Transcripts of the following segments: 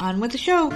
On with the show.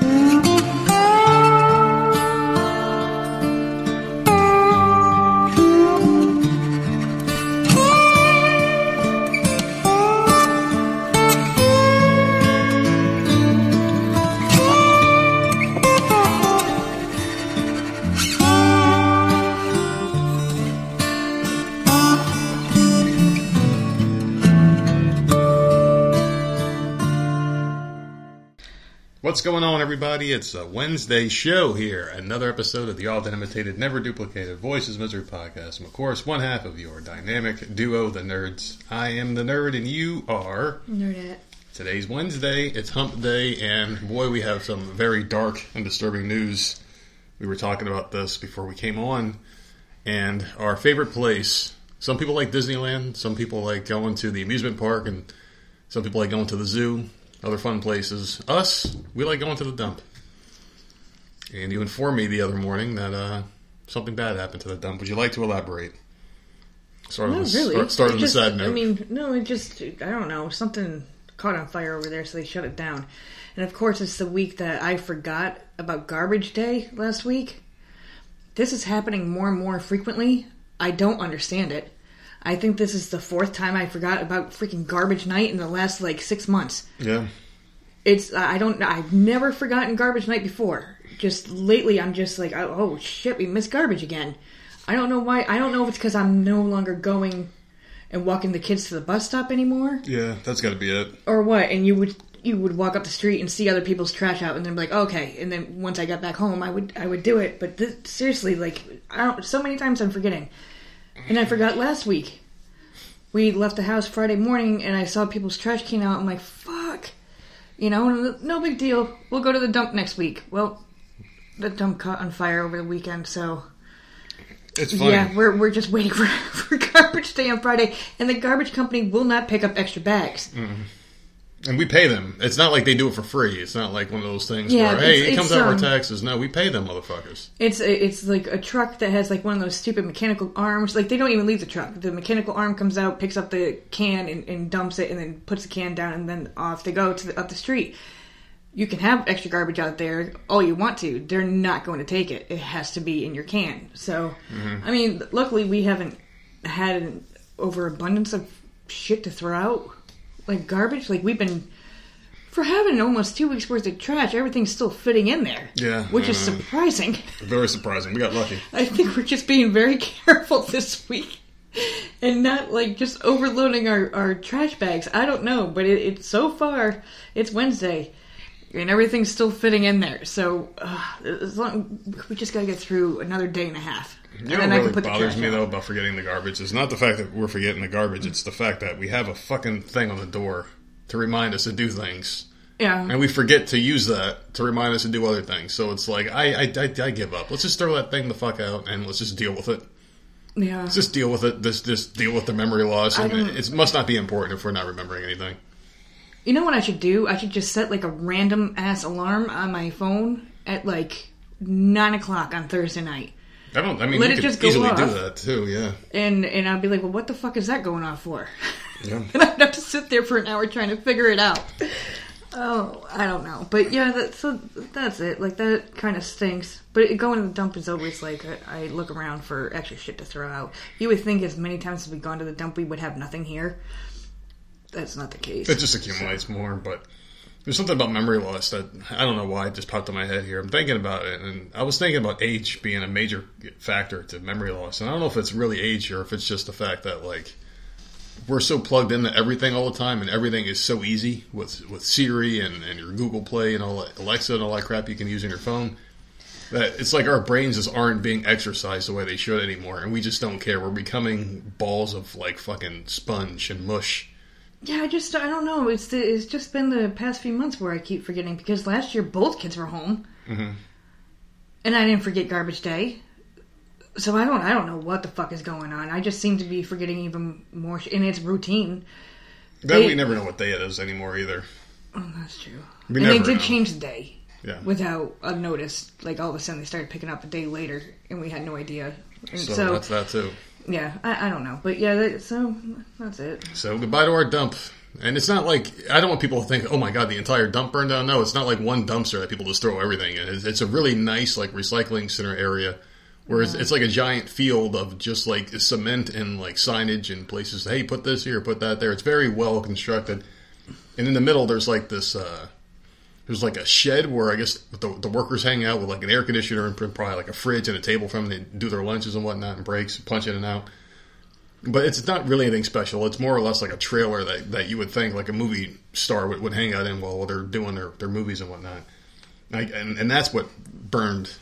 What's going on, everybody? It's a Wednesday show here. Another episode of the often imitated, never duplicated Voices Misery podcast. I'm, of course, one half of your dynamic duo, the nerds. I am the nerd, and you are. Nerdette. Today's Wednesday. It's Hump Day, and boy, we have some very dark and disturbing news. We were talking about this before we came on, and our favorite place. Some people like Disneyland. Some people like going to the amusement park, and some people like going to the zoo. Other fun places. Us, we like going to the dump. And you informed me the other morning that uh, something bad happened to the dump. Would you like to elaborate? Start on Not the, really. start, start on just- the sad note. I mean, no, it just, I don't know, something caught on fire over there, so they shut it down. And of course, it's the week that I forgot about Garbage Day last week. This is happening more and more frequently. I don't understand it. I think this is the fourth time I forgot about freaking Garbage Night in the last like six months. yeah. It's I don't I've never forgotten garbage night before. Just lately, I'm just like oh, oh shit, we missed garbage again. I don't know why. I don't know if it's because I'm no longer going and walking the kids to the bus stop anymore, Yeah, that's got to be it. or what. And you would you would walk up the street and see other people's trash out, and then be like okay. And then once I got back home, I would I would do it. But this, seriously, like I don't. So many times I'm forgetting, and I forgot last week. We left the house Friday morning, and I saw people's trash can out. I'm like fuck. You know, no big deal. We'll go to the dump next week. Well, the dump caught on fire over the weekend, so It's funny. yeah, we're we're just waiting for for garbage day on Friday, and the garbage company will not pick up extra bags. Mm-hmm. And we pay them. It's not like they do it for free. It's not like one of those things Yeah, where, hey, it comes it's, out of our um, taxes. No, we pay them, motherfuckers. It's it's like a truck that has like one of those stupid mechanical arms. Like they don't even leave the truck. The mechanical arm comes out, picks up the can, and, and dumps it, and then puts the can down, and then off they go to the, up the street. You can have extra garbage out there all you want to. They're not going to take it. It has to be in your can. So, I mean, luckily we haven't had an overabundance of shit to throw out, like garbage. Like we've been for having almost two weeks worth of trash. Everything's still fitting in there. Yeah, which is uh, surprising. Very surprising. We got lucky. I think we're just being very careful this week and not like just overloading our, our trash bags. I don't know, but it, it's so far it's Wednesday and everything's still fitting in there. So uh, as long we just gotta get through another day and a half, You and know what I really bothers me out. though about forgetting the garbage is not the fact that we're forgetting the garbage. It's the fact that we have a fucking thing on the door to remind us to do things, Yeah, and we forget to use that to remind us to do other things. So it's like I I, I, I give up. Let's just throw that thing the fuck out and let's just deal with it. yeah. Let's just deal with it. Just just deal with the memory loss. And it must not be important if we're not remembering anything. You know what I should do? I should just set like a random ass alarm on my phone at like nine o'clock on Thursday night. I don't. I mean, Let you it could just go easily do that too. Yeah. and and I'd be like, well, what the fuck is that going off for? Yeah. and I'd have to sit there for an hour trying to figure it out. Oh, I don't know, but yeah, that, so that's it. Like that kind of stinks. But it, going to the dump is always like I, I look around for extra shit to throw out. You would think as many times as we've gone to the dump, we would have nothing here. That's not the case. It just accumulates more, but there's something about memory loss that I don't know why it just popped in my head here. I'm thinking about it, and I was thinking about age being a major factor to memory loss, and I don't know if it's really age or if it's just the fact that like we're so plugged into everything all the time, and everything is so easy with with Siri and, and your Google Play and all that, Alexa and all that crap you can use on your phone. That it's like our brains just aren't being exercised the way they should anymore, and we just don't care. We're becoming balls of like fucking sponge and mush. Yeah, I just I don't know. It's the, it's just been the past few months where I keep forgetting because last year both kids were home, Mhm. and I didn't forget garbage day. So I don't I don't know what the fuck is going on. I just seem to be forgetting even more, sh- and it's routine. Then They- we never know what day it is anymore either. Oh, that's true. We and they did know. change the day Yeah. without a notice. Like all of a sudden they started picking up a day later, and we had no idea. And So, so, that's that too. Yeah, I, I don't know, but yeah, that, so that's it. So goodbye to our dump. And it's not like I don't want people to think, "Oh my god, the entire dump burned down." No, it's not like one dumpster that people just throw everything in. It's, it's a really nice like recycling center area where it's, it's like a giant field of just like cement and like signage and places. Hey, put this here, put that there. It's very well constructed. And in the middle, there's like this. Uh, there's like a shed where I guess the, the workers hang out with like an air conditioner and probably like a fridge and a table for them. They do their lunches and whatnot and breaks, punch in and out. But it's not really anything special. It's more or less like a trailer that, that you would think like a movie star would, would hang out in while they're doing their, their movies and whatnot. Like, and, and that's what burned,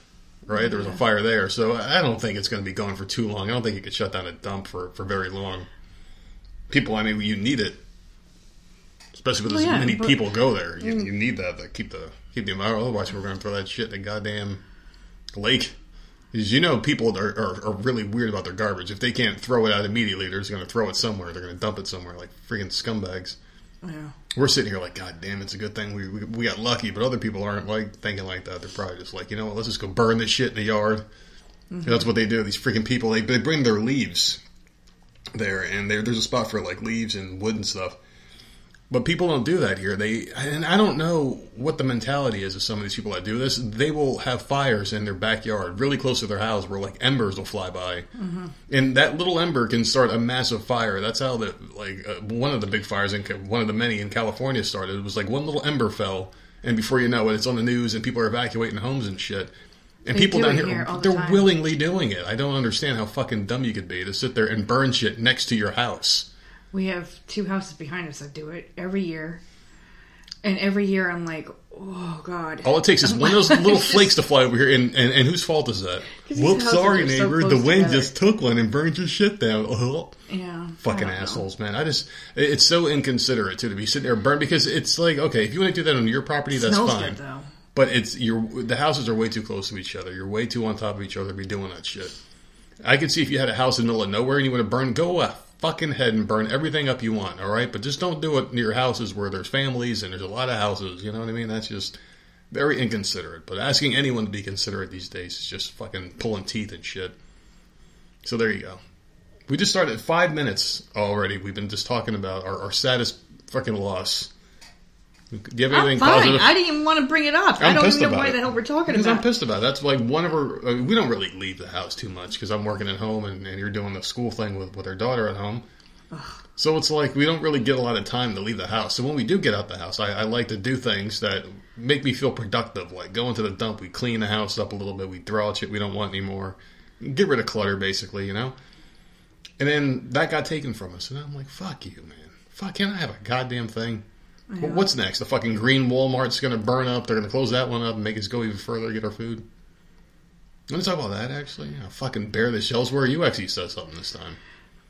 right? There was a fire there. So I don't think it's going to be gone for too long. I don't think you could shut down a dump for, for very long. People, I mean, you need it, especially with Well, as yeah, many but- people go there. You, you need that to keep the keep the environment. Otherwise, we're going to throw that shit in the goddamn lake. Because you know people are, are, are really weird about their garbage. If they can't throw it out immediately, they're just going to throw it somewhere. They're going to dump it somewhere, like freaking scumbags. Yeah. We're sitting here like, God damn, it's a good thing we, we we got lucky. But other people aren't like thinking like that. They're probably just like, you know what? Let's just go burn this shit in the yard. Mm-hmm. That's what they do. These freaking people, they, they bring their leaves there, and there there's a spot for like leaves and wood and stuff. But people don't do that here. They and I don't know what the mentality is of some of these people that do this. They will have fires in their backyard, really close to their house, where like embers will fly by, and that little ember can start a massive fire. That's how the like uh, one of the big fires in one of the many in California started. It was like one little ember fell, and before you know it, it's on the news, and people are evacuating homes and shit. And They people do down here, here the they're time. willingly doing it. I don't understand how fucking dumb you could be to sit there and burn shit next to your house. We have two houses behind us that do it every year. And every year I'm like, oh God. All it takes is one of those little flakes to fly over here, and, and, and whose fault is that? Whoops, sorry, are so neighbor. the wind together. just took one and burned your shit down. Ugh. Yeah. Fucking don't know. assholes, man. I just it's so inconsiderate, too, to be sitting there burned because it's like, okay, if you want to do that on your property, that's fine. good though. But it's, you're, the houses are way too close to each other. You're way too on top of each other to be doing that shit. I could see if you had a house in the middle of nowhere and you want to burn, go a fucking head and burn everything up you want, all right? But just don't do it near houses where there's families and there's a lot of houses. You know what I mean? That's just very inconsiderate. But asking anyone to be considerate these days is just fucking pulling teeth and shit. So there you go. We just started five minutes already. We've been just talking about our, our saddest fucking loss. Do you have I'm fine. positive? I didn't even want to bring it up. I I'm don't pissed even know about why it. the hell we're talking Because about. I'm pissed about it. That's like one of our. I mean, we don't really leave the house too much because I'm working at home and, and you're doing the school thing with, with our daughter at home. So it's like we don't really get a lot of time to leave the house. So when we do get out the house, I, I like to do things that make me feel productive, like going to the dump. We clean the house up a little bit. We throw out shit we don't want anymore. Get rid of clutter, basically, you know. And then that got taken from us, and I'm like, "Fuck you, man! Fuck, can I have a goddamn thing?" Well, What's next? The fucking green Walmart's going to burn up. They're going to close that one up and make us go even further to get our food. Let's talk about that, actually. Yeah, fucking bare the shells. Where you actually said something this time.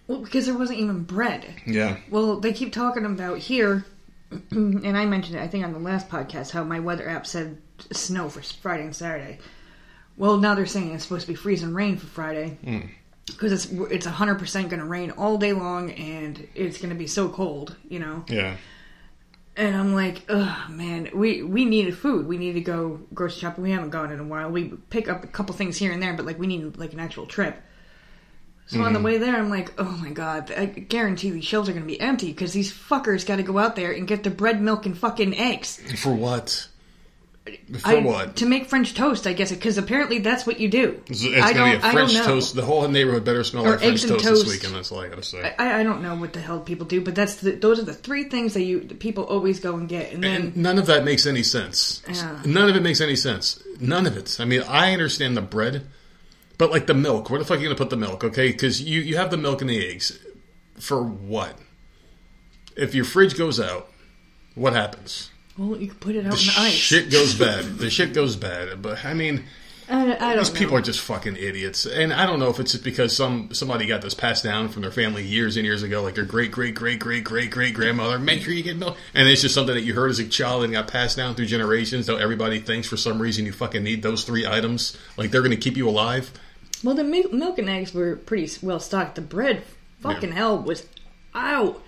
well, because there wasn't even bread. Yeah. Well, they keep talking about here, and I mentioned it, I think, on the last podcast, how my weather app said snow for Friday and Saturday. Well, now they're saying it's supposed to be freezing rain for Friday hmm. because it's it's hundred percent going to rain all day long, and it's going to be so cold, you know. Yeah. And I'm like, ugh, man, we we needed food. We need to go grocery shopping. We haven't gone in a while. We pick up a couple things here and there, but like we need like an actual trip. So on the mm-hmm. way there, I'm like, oh my god, I guarantee these shelves are going to be empty because these fuckers got to go out there and get the bread, milk, and fucking eggs. For what? For I- what? To make French toast, I guess, because apparently that's what you do. It's, it's going to don't- be I a don't French know. toast. The whole neighborhood better smell Or like French and toast, this toast. weekend. That's all I got to say. I, I don't know what the hell people do, but that's the, those are the three things that you people always go and get, and then And none of that makes any sense. Yeah. None of it makes any sense. None of it. I mean, I understand the bread, but like the milk, where the fuck are you going to put the milk? Okay, because you you have the milk and the eggs for what? If your fridge goes out, what happens? Well, you can put it out The in the ice. shit goes bad. The shit goes bad. But I mean, I, I don't these know. people are just fucking idiots. And I don't know if it's just because some somebody got this passed down from their family years and years ago, like their great great great great great great grandmother. Make sure you get milk, and it's just something that you heard as a child and got passed down through generations. So everybody thinks for some reason you fucking need those three items, like they're going to keep you alive. Well, the milk, milk and eggs were pretty well stocked. The bread, fucking Yeah. hell, was out.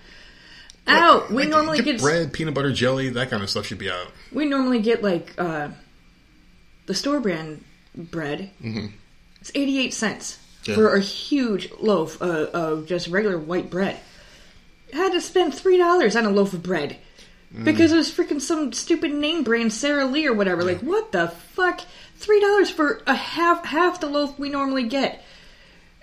Out. We Like, normally get get bread, peanut butter jelly, that kind of stuff should be out. we normally get like uh, the store brand bread. Mm-hmm. It's eighty eight cents Yeah. for a huge loaf uh, of just regular white bread. had to spend three dollars on a loaf of bread because it was freaking some stupid name brand Sara Lee or whatever. Like, what the fuck? Three dollars for a half half the loaf we normally get.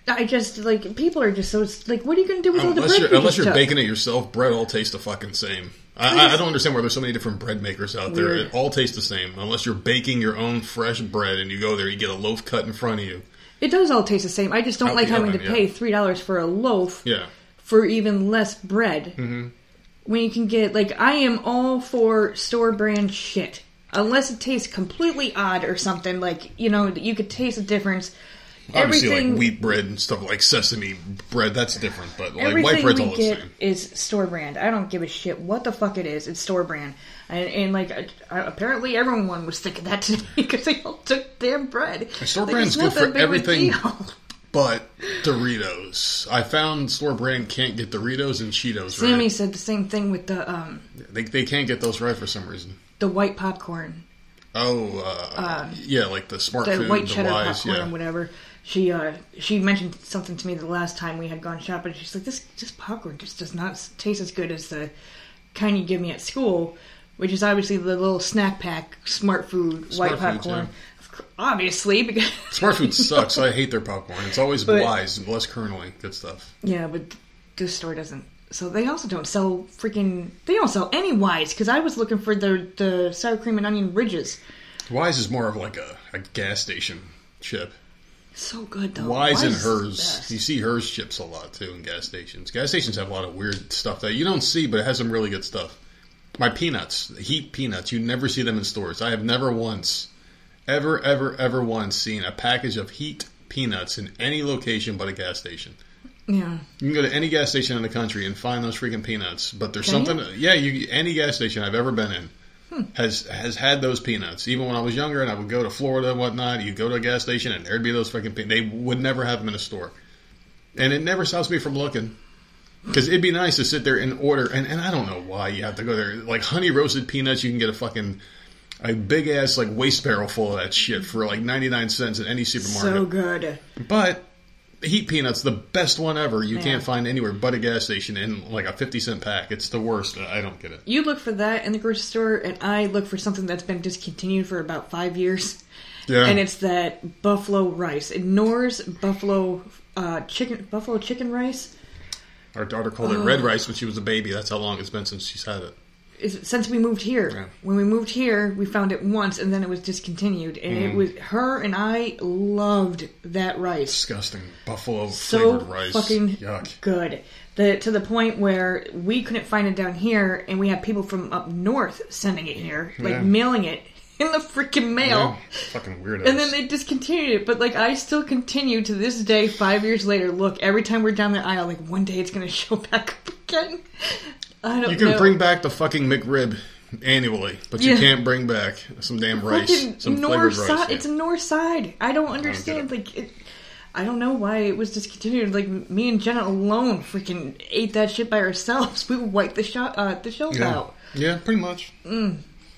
I just like people are just so like, what are you gonna do with all the bread? you're, we unless you're took? baking it yourself, bread all tastes the fucking same. I, I, I don't understand why there's so many different bread makers out there. Weird. It all tastes the same. Unless you're baking your own fresh bread and you go there, you get a loaf cut in front of you. It does all taste the same. I just don't Out like having oven, to yeah. pay three dollars for a loaf Yeah. for even less bread. Mm-hmm. When you can get like, I am all for store brand shit, unless it tastes completely odd or something. Like you know, you could taste a difference. Obviously, everything, like wheat bread and stuff like sesame bread, that's different. But like white bread's all the get same. is store brand. I don't give a shit what the fuck it is. It's store brand, and, and like apparently everyone was thinking that today because they all took damn bread. store Like, brand's good for that big of a everything. But Doritos, I found store brand can't get Doritos and Cheetos Sammy right. said the same thing with the um They, they can't get those right for some reason. the white popcorn. Oh, uh, yeah, like the smart Um, the food, white cheddar wise, popcorn yeah. whatever. She uh she mentioned something to me the last time we had gone shopping. She's like, "This this popcorn just does not taste as good as the kind you give me at school." Which is obviously the little snack pack, Smartfood, Smart white popcorn. yeah. Obviously, because Smartfood sucks. I hate their popcorn. It's always But- wise less kernely. Good stuff. yeah, but this store doesn't. So they also don't sell freaking. They don't sell any Wise because I was looking for the the sour cream and onion ridges. Wise is more of like a, a gas station chip. So good though. Wise and Herr's. You see Herr's chips a lot too in gas stations. Gas stations have a lot of weird stuff that you don't see, but it has some really good stuff. My peanuts, heat peanuts, you never see them in stores. I have never once, ever, ever, ever once seen a package of heat peanuts in any location but a gas station. Yeah. You can go to any gas station in the country and find those freaking peanuts. But there's something, yeah, you any gas station I've ever been in Hmm. has has had those peanuts. Even when I was younger and I would go to Florida and whatnot, you'd go to a gas station and there'd be those fucking peanuts. They would never have them in a store, and it never stops me from looking. Because it'd be nice to sit there and order, and, and I don't know why you have to go there. Like honey roasted peanuts, you can get a fucking a big ass like waste barrel full of that shit for like ninety nine cents at any supermarket. So good. But heat peanuts, the best one ever. You Yeah. can't find anywhere but a gas station in like a fifty cent pack. It's the worst. I don't get it. You look for that in the grocery store, and I look for something that's been discontinued for about five years, Yeah, and it's that buffalo rice. Knorr's buffalo uh, chicken buffalo chicken rice. our daughter called it red rice when she was a baby. That's how long it's been since she's had it. Is since we moved here. Yeah. When we moved here, we found it once, and then it was discontinued. And Mm. it was her and I loved that rice. Disgusting buffalo So flavored rice. fucking Yuck. good. The, to the point where we couldn't find it down here, and we had people from up north sending it here, like Yeah. mailing it in the freaking mail. Yeah, fucking weirdos. And then they discontinued it, but like I still continue to this day, five years later. Look, every time we're down the aisle, like one day it's gonna show back up again. I don't you can know. bring back the fucking McRib annually, but you Yeah. can't bring back some damn rice, Fucking some north flavored rice. side. yeah. It's a north side. I don't understand. like, it, I don't know why it was discontinued. Like me and Jenna alone, freaking ate that shit by ourselves. We wiped the shot, uh, the shelf yeah. out. yeah, pretty much.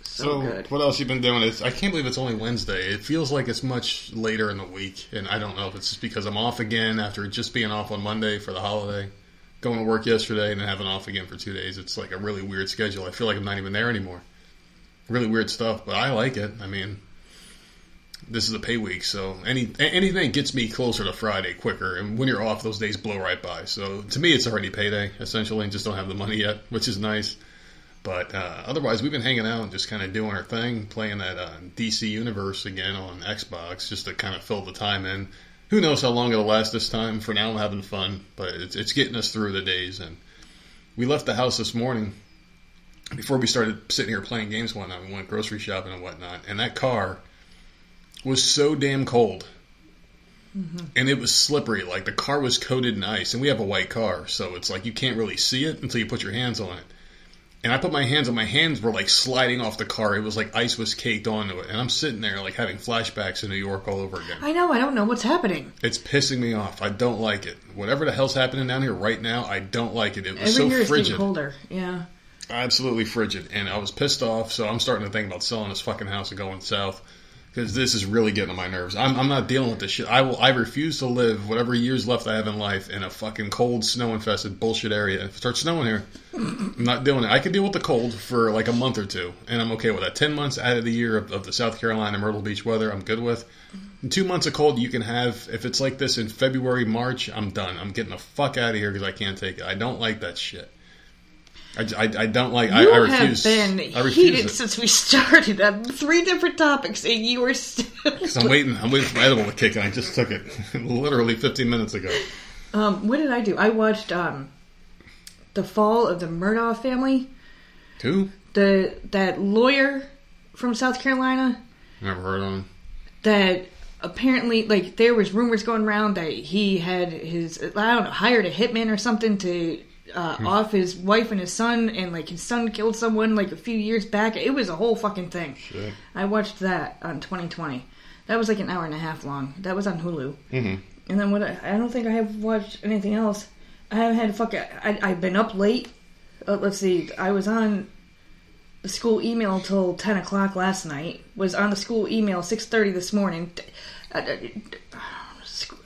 So, good. what else you been doing? It's, I can't believe it's only Wednesday. It feels like it's much later in the week, and I don't know if it's just because I'm off again after just being off on Monday for the holiday, going to work yesterday, and then having off again for two days. It's like a really weird schedule. I feel like I'm not even there anymore. Really weird stuff, but I like it. I mean, this is a pay week, so any anything gets me closer to Friday quicker. And when you're off, those days blow right by. So to me, it's already payday essentially, and just don't have the money yet, which is nice. But uh, otherwise, we've been hanging out and just kind of doing our thing, playing that uh, DC Universe again on Xbox, just to kind of fill the time in. Who knows how long it'll last this time? For now, I'm having fun, but it's, it's getting us through the days. And we left the house this morning before we started sitting here playing games one night. We went grocery shopping and whatnot, and that car was so damn cold. Mm-hmm. And it was slippery. Like the car was coated in ice, and we have a white car, so it's like you can't really see it until you put your hands on it. And I put my hands on my hands were like sliding off the car. It was like ice was caked onto it. And I'm sitting there like having flashbacks in New York all over again. I know. I don't know what's happening. It's pissing me off. I don't like it. Whatever the hell's happening down here right now, I don't like it. It was Every so year it's frigid. getting colder. Yeah. Absolutely frigid. And I was pissed off, so I'm starting to think about selling this fucking house and going south. Because this is really getting on my nerves. I'm, I'm not dealing with this shit. I will. I refuse to live whatever years left I have in life in a fucking cold, snow infested bullshit area. If it starts snowing here, I'm not doing it. I can deal with the cold for like a month or two, and I'm okay with that. Ten months out of the year of, of the South Carolina Myrtle Beach weather, I'm good with. Two months of cold you can have. If it's like this in February, March, I'm done. I'm getting the fuck out of here because I can't take it. I don't like that shit. I, I, I don't like. I, You I have refuse. been I refuse heated it. since we started on three different topics, and you were still. I'm waiting. I'm waiting for my edible to kick, and I just took it literally 15 minutes ago. Um, what did I do? I watched um, the Fall of the Murdaugh Family. Two? The that lawyer from South Carolina Never heard of him. that apparently like there was rumors going around that he had his I don't know hired a hitman or something to uh, off his wife and his son and like his son killed someone like a few years back. It was a whole fucking thing. Shit. I watched that on 2020. That was like an hour and a half long. That was on Hulu. hmm And then what? I, I don't think I have watched anything else. I haven't had fuck. I, I've been up late. Uh, let's see. I was on the school email till ten o'clock last night. Was on the school email six thirty this morning. I, I,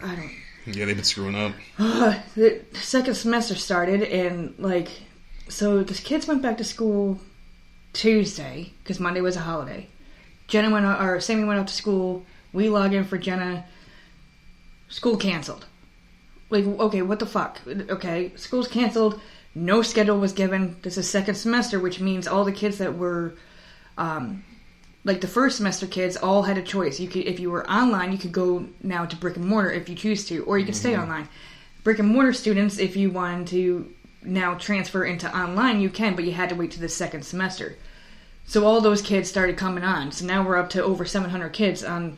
I don't. Yeah, they've been screwing up. the second semester started, and like, so the kids went back to school Tuesday because Monday was a holiday. Jenna went, or Sammy went out to school. We log in for Jenna. School canceled. Like, okay, what the fuck? Okay, school's canceled. No schedule was given. This is second semester, which means all the kids that were, um, like the first semester kids, all had a choice. You could, if you were online, you could go now to brick and mortar if you choose to, or you could stay mm-hmm. online. Brick and mortar students, if you wanted to now transfer into online, you can, but you had to wait to the second semester. So all those kids started coming on. So now we're up to over 700 kids on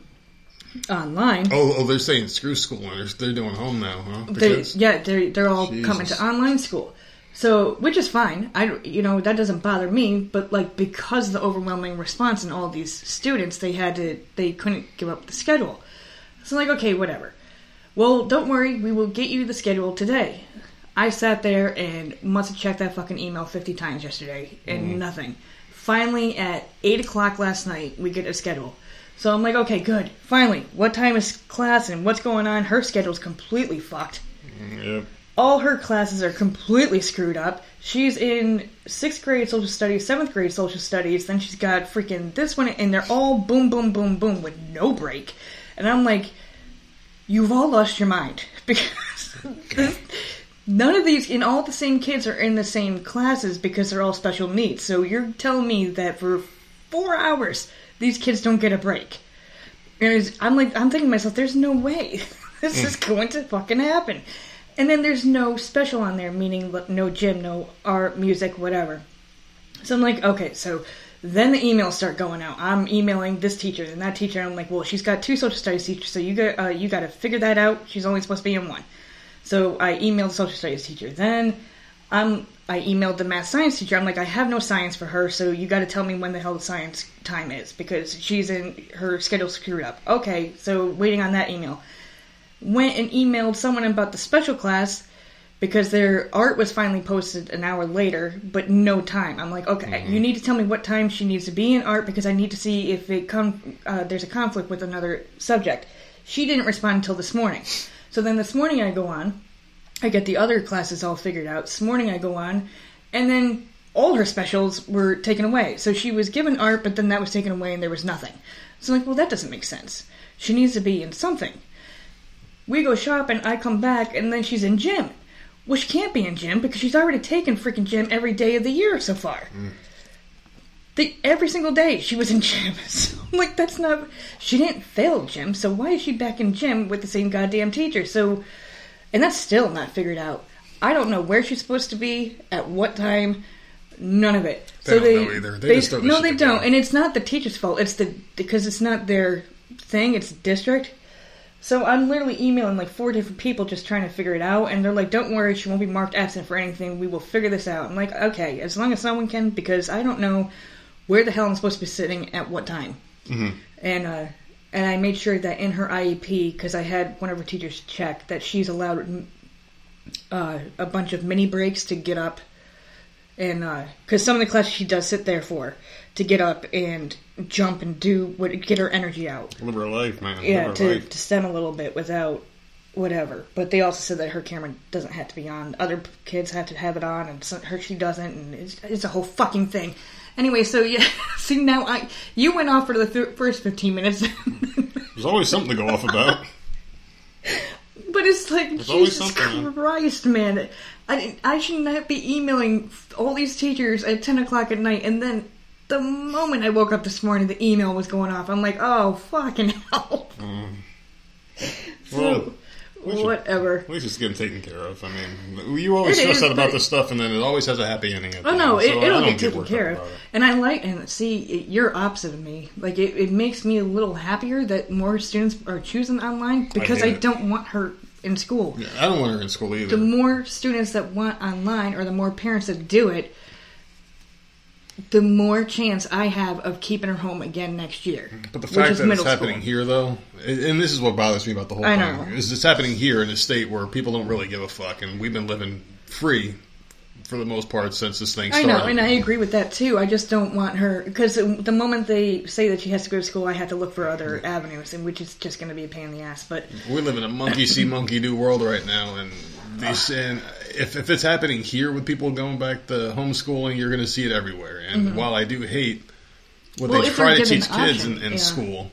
online. Oh, oh, they're saying screw school. and They're, they're doing home now, huh? The They, yeah, they're they're all Jesus. coming to online school. So, which is fine. I you know that doesn't bother me. But like because of the overwhelming response in all these students, they had to they couldn't give up the schedule. So I'm like okay, whatever. Well, don't worry, we will get you the schedule today. I sat there and must have checked that fucking email fifty times yesterday and mm-hmm. nothing. Finally, at eight o'clock last night, we get a schedule. So I'm like, okay, good. Finally, what time is class and what's going on? Her schedule's completely fucked mm, Yep. All her classes are completely screwed up. She's in sixth grade social studies, seventh grade social studies, then she's got freaking this one, and they're all boom, boom, boom, boom with no break. And I'm like, you've all lost your mind because this, none of these, and all the same kids are in the same classes because they're all special needs. So you're telling me that for four hours these kids don't get a break. And I'm like, I'm thinking to myself, there's no way this mm. is going to fucking happen. And then there's no special on there, meaning no gym, no art, music, whatever. So I'm like, okay, so then the emails start going out. I'm emailing this teacher and that teacher. I'm like, well, she's got two social studies teachers, so you got uh, you got to figure that out. She's only supposed to be in one. So I emailed the social studies teacher. Then I'm I emailed the math science teacher. I'm like, I have no science for her, so you got to tell me when the hell the science time is because she's in her schedule screwed up. Okay, so waiting on that email. Went and emailed someone about the special class because their art was finally posted an hour later, but no time. I'm like, okay, you need to tell me what time she needs to be in art because I need to see if it com- uh, there's a conflict with another subject. She didn't respond until this morning. So then this morning I go on, I get the other classes all figured out. This morning I go on, and then all her specials were taken away. So she was given art, but then that was taken away and there was nothing. So I'm like, well, that doesn't make sense. She needs to be in something. We go shopping, I come back, and then she's in gym. Well, she can't be in gym because she's already taken freaking gym every day of the year so far. Mm. The, every single day she was in gym. So I'm like, that's not. She didn't fail gym, so why is she back in gym with the same goddamn teacher? So, and that's still not figured out. I don't know where she's supposed to be, at what time, none of it. They so don't they, know either. They they- just throw this no, they don't, and it's not the teacher's fault. It's the because it's not their thing. It's district. So I'm literally emailing like four different people just trying to figure it out, and they're like, "Don't worry, she won't be marked absent for anything. We will figure this out." I'm like, "Okay, as long as someone can, because I don't know where the hell I'm supposed to be sitting at what time." And uh, and I made sure that in her IEP, because I had one of her teachers check that she's allowed uh, a bunch of mini breaks to get up, and because some of the classes she does sit there for to get up and jump and do what get her energy out. Live her life, man. Yeah, to life. to stem a little bit without whatever. But they also said that her camera doesn't have to be on. Other kids have to have it on, and some, her she doesn't, and it's, it's a whole fucking thing. Anyway, so yeah, see now I you went off for the th- first fifteen minutes, There's always something to go off about. but it's like always Jesus something, man. Christ, man. I I should not be emailing all these teachers at ten o'clock at night, and then the moment I woke up this morning, the email was going off. I'm like, oh fucking hell. Well, we should- Whatever. At least it's getting taken care of. I mean, you always It stress is, out about this stuff, and then it always has a happy ending. At the Oh no, It, so it'll don't get taken care of. And I like and see it- you're opposite of me. Like it, it makes me a little happier that more students are choosing online because I, it. don't want her in school. Yeah, I don't want her in school either. The more students that want online, or the more parents that do it, the more chance I have of keeping her home again next year. But the fact that it's happening school. here, though, and and this is what bothers me about the whole I thing, know. is it's happening here in a state where people don't really give a fuck, and we've been living free for the most part since this thing started. I know, and I agree with that too. I just don't want her because the moment they say that she has to go to school, I have to look for other avenues, and which is just going to be a pain in the ass. But we live in a monkey see, monkey do world right now, and and if if it's happening here with people going back to homeschooling, you're going to see it everywhere. And while I do hate what Mm-hmm. Well, they try to teach kids in, option, in yeah. school,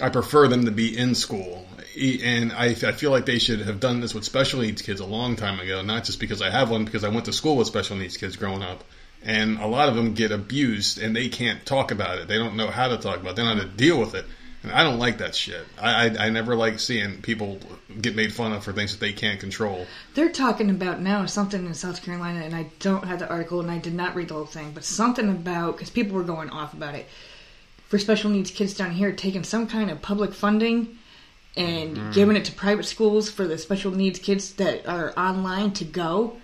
I prefer them to be in school. And I, I feel like they should have done this with special needs kids a long time ago, not just because I have one, because I went to school with special needs kids growing up. And a lot of them get abused and they can't talk about it. They don't know how to talk about it. They don't know how to deal with it. And I don't like that shit. I, I, I never like seeing people get made fun of for things that they can't control. They're talking about now something in South Carolina, and I don't have the article, and I did not read the whole thing, but something about because people were going off about it for special needs kids down here taking some kind of public funding and mm-hmm. giving it to private schools for the special needs kids that are online to go.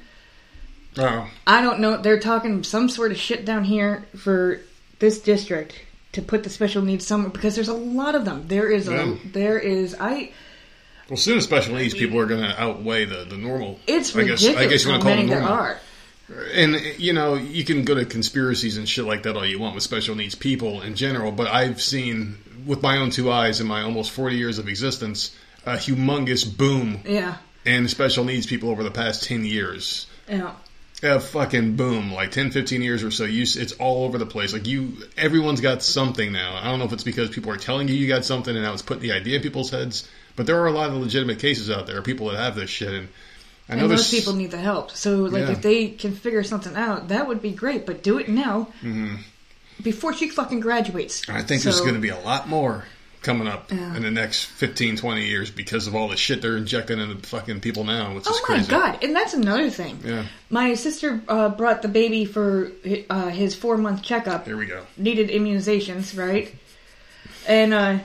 Oh, I don't know. They're talking some sort of shit down here for this district to put the special needs somewhere because there's a lot of them. There is a Yeah. there is I. well, soon as special needs people are going to outweigh the, the normal. It's I guess, ridiculous I guess you want to call them there normal. are. And you know, you can go to conspiracies and shit like that all you want with special needs people in general, but I've seen with my own two eyes in my almost 40 years of existence a humongous boom Yeah, in special needs people over the past 10 years. yeah. A fucking boom, like 10, 15 years or so. You, it's all over the place. Like you, everyone's got something now. I don't know if it's because people are telling you you got something and now it's putting the idea in people's heads, but there are a lot of legitimate cases out there, people that have this shit. And I know And those people need the help. So, like, Yeah. if they can figure something out, that would be great. But do it now, before she fucking graduates. I think so, there's going to be a lot more coming up Yeah. in the next 15, 20 years because of all the shit they're injecting into fucking people now, which is Oh my crazy. god! And that's another thing. Yeah, My sister uh, brought the baby for uh, his four month checkup. here we go. Needed immunizations, right? And uh,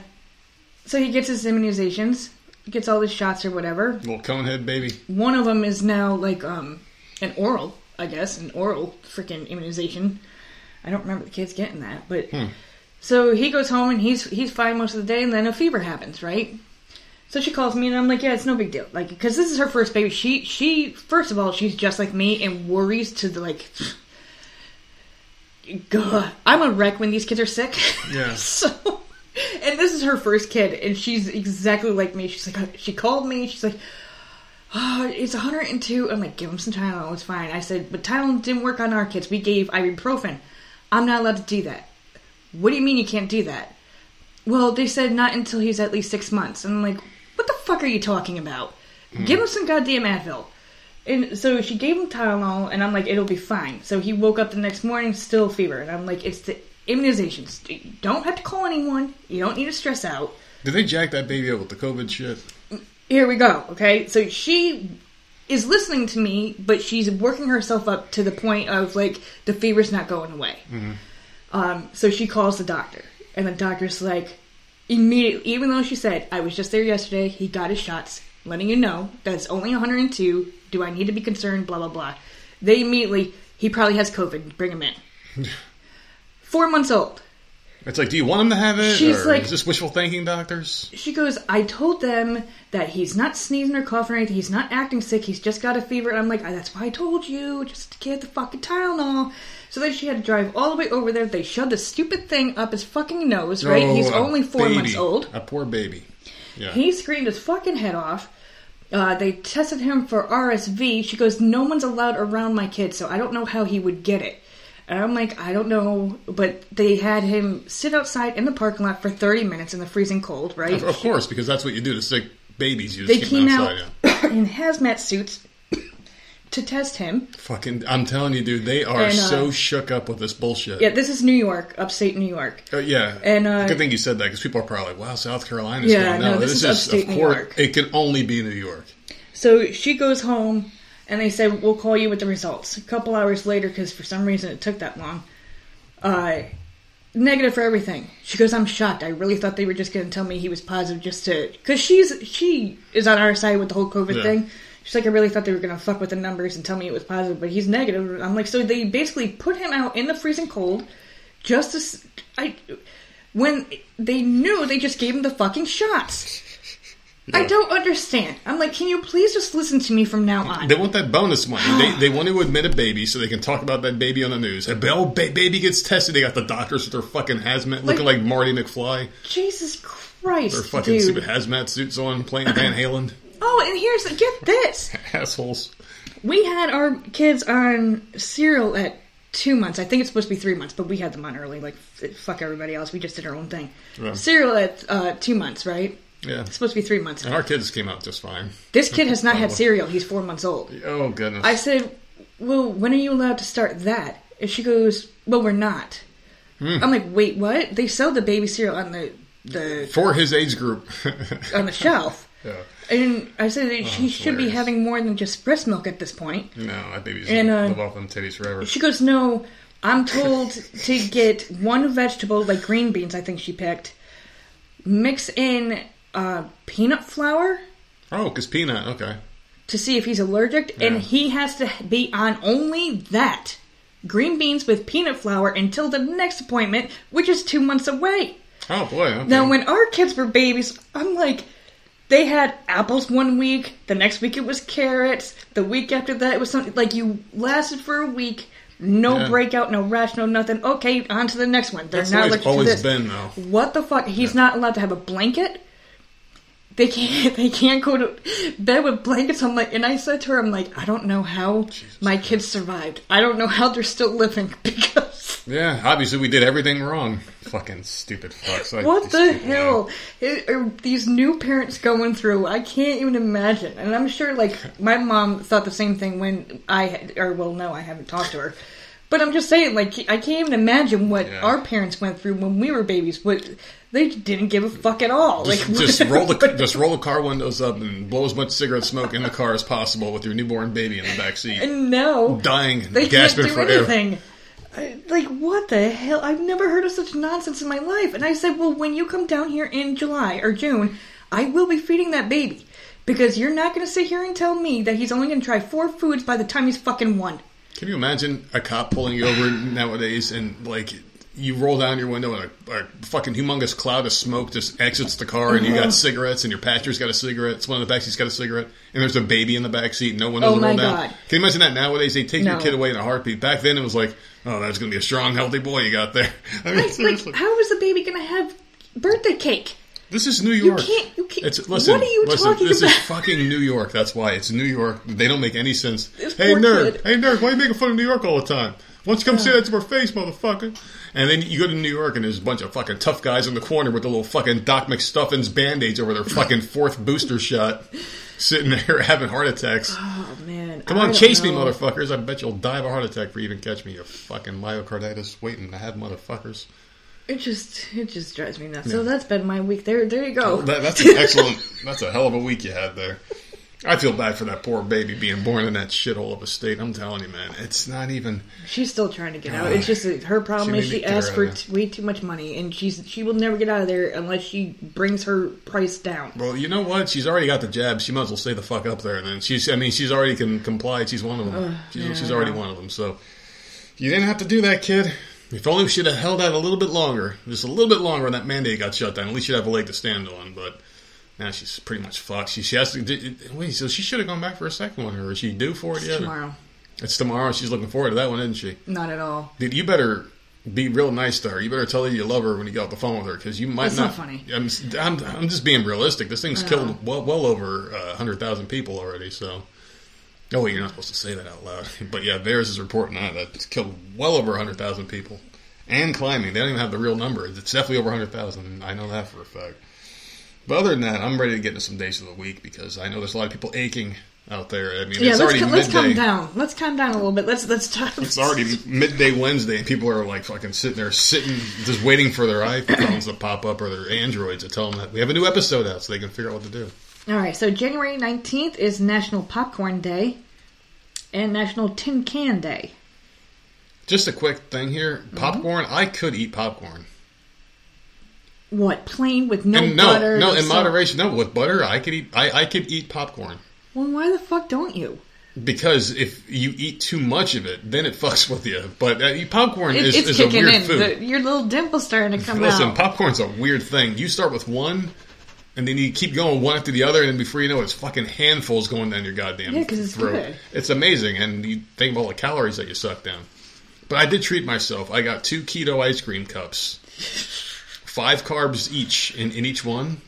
so he gets his immunizations, gets all his shots or whatever. Little conehead baby. One of them is now like um, an oral, I guess, an oral freaking immunization. I don't remember the kids getting that, but so he goes home and he's he's fine most of the day, and then a fever happens, right? So she calls me and I'm like, yeah, it's no big deal, like because this is her first baby. She she first of all she's just like me and worries to the like. God, I'm a wreck when these kids are sick. Yeah. so, and this is her first kid, and she's exactly like me. She's like, she called me. She's like, oh, it's 102. I'm like, give him some Tylenol. It's fine. I said, but Tylenol didn't work on our kids. We gave ibuprofen. I'm not allowed to do that. What do you mean you can't do that? Well, they said not until he's at least six months. And I'm like, what the fuck are you talking about? Hmm. Give him some goddamn Advil. And so she gave him Tylenol, and I'm like, it'll be fine. So he woke up the next morning, still fever. And I'm like, it's the immunizations. You don't have to call anyone. You don't need to stress out. Did they jack that baby up with the COVID shit? Here we go. Okay, so she is listening to me, but she's working herself up to the point of like the fever's not going away. Um, so she calls the doctor, and the doctor's like, immediately, even though she said, I was just there yesterday, he got his shots, letting you know that's only 102. Do I need to be concerned? Blah, blah, blah. They immediately, he probably has COVID, bring him in. Four months old. It's like, do you want him to have it? She's or like- is this wishful thinking, doctors? She goes, I told them that he's not sneezing or coughing or anything. He's not acting sick. He's just got a fever. And I'm like, that's why I told you. Just get the fucking Tylenol. So then she had to drive all the way over there. They shoved the stupid thing up his fucking nose, right? Oh, He's only four baby. months old. A poor baby. Yeah. He screamed his fucking head off. Uh, they tested him for RSV. She goes, No one's allowed around my kid, so I don't know how he would get it. And I'm like, I don't know. But they had him sit outside in the parking lot for 30 minutes in the freezing cold, right? of, course, because that's what you do to sick babies. You They came outside. out yeah. in hazmat suits to test him. Fucking, I'm telling you, dude, they are And, uh, so shook up with this bullshit. Yeah, this is New York, upstate New York. Uh, yeah, And, uh, good thing you said that because people are probably like, "Wow, South Carolina's Yeah, going." no, No, this this, is upstate of New course York. it can only be New York. So she goes home, and they said, "We'll call you with the results." A couple hours later, because for some reason it took that long, uh, negative for everything. She goes, "I'm shocked. I really thought they were just going to tell me he was positive, just to because she's she is on our side with the whole COVID Yeah. thing." She's like, "I really thought they were going to fuck with the numbers and tell me it was positive, but he's negative." I'm like, "So they basically put him out in the freezing cold, just to I." When they knew, they just gave him the fucking shots. I don't understand. I'm like, can you please just listen to me from now on? They want that bonus money. they, they want to admit a baby so they can talk about that baby on the news. A ba- ba- baby gets tested. They got the doctors with their fucking hazmat looking like Marty McFly. Jesus Christ, Their fucking dude. stupid hazmat suits on, playing Van Halen. Oh, and here's get this. Assholes. We had our kids on cereal at two months. I think it's supposed to be three months, but we had them on early. Like f- fuck everybody else. We just did our own thing. Yeah. Cereal at uh, two months, right? Yeah. It's supposed to be three months. And our kids came out just fine. This kid has not had cereal. He's four months old. Oh, goodness. I said, "Well, when are you allowed to start that?" And she goes, "Well, we're not." Hmm. I'm like, "Wait, what?" They sell the baby cereal on the the For his age group. on the shelf. yeah. And I said that she it's should be having more than just breast milk at this point. No, that baby's And, uh, live off them titties forever. She goes, No, I'm told to get one vegetable, like green beans, I think she picked, mix in uh, peanut flour Oh, because peanut. Okay. to see if he's allergic, Yeah. and he has to be on only that. Green beans with peanut flour until the next appointment, which is two months away. Oh boy. Okay. Now, when our kids were babies, I'm like, they had apples one week, the next week it was carrots, the week after that it was something like you lasted for a week, no Yeah. breakout, no rash, no nothing. Okay, on to the next one. They're That's not way allergic to always been, though. What the fuck? He's not allowed to have a blanket. They can't. They can't go to bed with blankets. I'm like, and I said to her, I'm like, I don't know how my kids survived. I don't know how they're still living because Yeah, obviously we did everything wrong. Fucking stupid fucks. Like, What the hell It- are these new parents going through? I can't even imagine. And I'm sure, like, my mom thought the same thing when I, had, or well, no, I haven't talked to her. But I'm just saying, like, I can't even imagine what Yeah. our parents went through when we were babies. What they didn't give a fuck at all. Just, like, just roll the just roll the car windows up and blow as much cigarette smoke in the car as possible with your newborn baby in the back seat, And now dying, they gasping can't do for air. anything. I- Like what the hell? I've never heard of such nonsense in my life. And I said, well, when you come down here in July or June, I will be feeding that baby because you're not going to sit here and tell me that he's only going to try four foods by the time he's fucking one. Can you imagine a cop pulling you over nowadays and like you roll down your window and a, a fucking humongous cloud of smoke just exits the car and you Uh-huh. got cigarettes and your passenger's got a cigarette, someone in the backseat's got a cigarette, and there's a baby in the backseat, and no windows Oh are my down. God. Can you imagine that nowadays? They take No. your kid away in a heartbeat. Back then it was like, oh, that's gonna be a strong, healthy boy you got there. I mean, Like, how is the baby going to have birthday cake? This is New York. can't- you can't- It's listen. what are you listen, talking this about? is fucking New York. That's why it's New York. They don't make any sense. This hey nerd, kid. hey nerd, why are you making fun of New York all the time? Don't you come say that to our face, motherfucker? And then you go to New York and there's a bunch of fucking tough guys in the corner with the little fucking Doc McStuffins band-aids over their fucking fourth booster shot, sitting there having heart attacks. Oh man! Come on, chase me, motherfuckers! I bet you'll die of a heart attack for even catch me, you fucking myocarditis waiting to have motherfuckers. It just it just drives me nuts. So that's been my week. There, there you go. That, that's an excellent. that's a hell of a week you had there. I feel bad for that poor baby being born in that shithole of a state. I'm telling you, man, it's not even. She's still trying to get out. It's just her problem She is she asked for t- way too much money, and she's she will never get out of there unless she brings her price down. Well, you know what? She's already got the jab. She might as well stay the fuck up there. And then she's. I mean, she's already can comply. She's one of them. she's, yeah, she's already one of them. So you didn't have to do that, kid. If only we should have held out a little bit longer, just a little bit longer when that mandate got shut down. At least you'd have a leg to stand on. But now she's pretty much fucked. She, she has to. Did, wait, so she should have gone back for a second one, or is she due for it yet? Tomorrow, It's tomorrow. She's looking forward to that one, isn't she? Not at all. Dude, you better be real nice to her. You better tell her you love her when you get off the phone with her because you might That's not funny. I'm, I'm, I'm just being realistic. This thing's killed well, well over uh, 100,000 people already, so. Oh, wait, you're not supposed to say that out loud. But yeah, Theirs is reporting that. that It's killed well over 100,000 people. And climbing. They don't even have the real number. It's definitely over 100,000. I know that for a fact. But other than that, I'm ready to get into some days of the week because I know there's a lot of people aching out there. I mean, Yeah, it's already calm, let's calm down. Let's calm down a little bit. Let's let's talk. It's already midday Wednesday, and people are like fucking sitting there, sitting, just waiting for their iPhones to pop up or their Androids to tell them that we have a new episode out, so they can figure out what to do. All right. So January nineteenth is National Popcorn Day and National Tin Can Day. Just a quick thing here: Mm-hmm. popcorn. I could eat popcorn, What plain with no, and no, butter? no, in salt? moderation. No, with butter, I could eat. I, I could eat popcorn Well, why the fuck don't you? because if you eat too much of it, then it fucks with you. But uh, popcorn It, is, it's is a weird in. food. The, your little dimple's starting to come Listen, out. popcorn's a weird thing. You start with one, and then you keep going one after the other, and then before you know it, it's fucking handfuls going down your goddamn Yeah, 'cause it's throat. good. It's amazing, and you think of all the calories that you suck down. But I did treat myself. I got two keto ice cream cups, five carbs each in, in each one,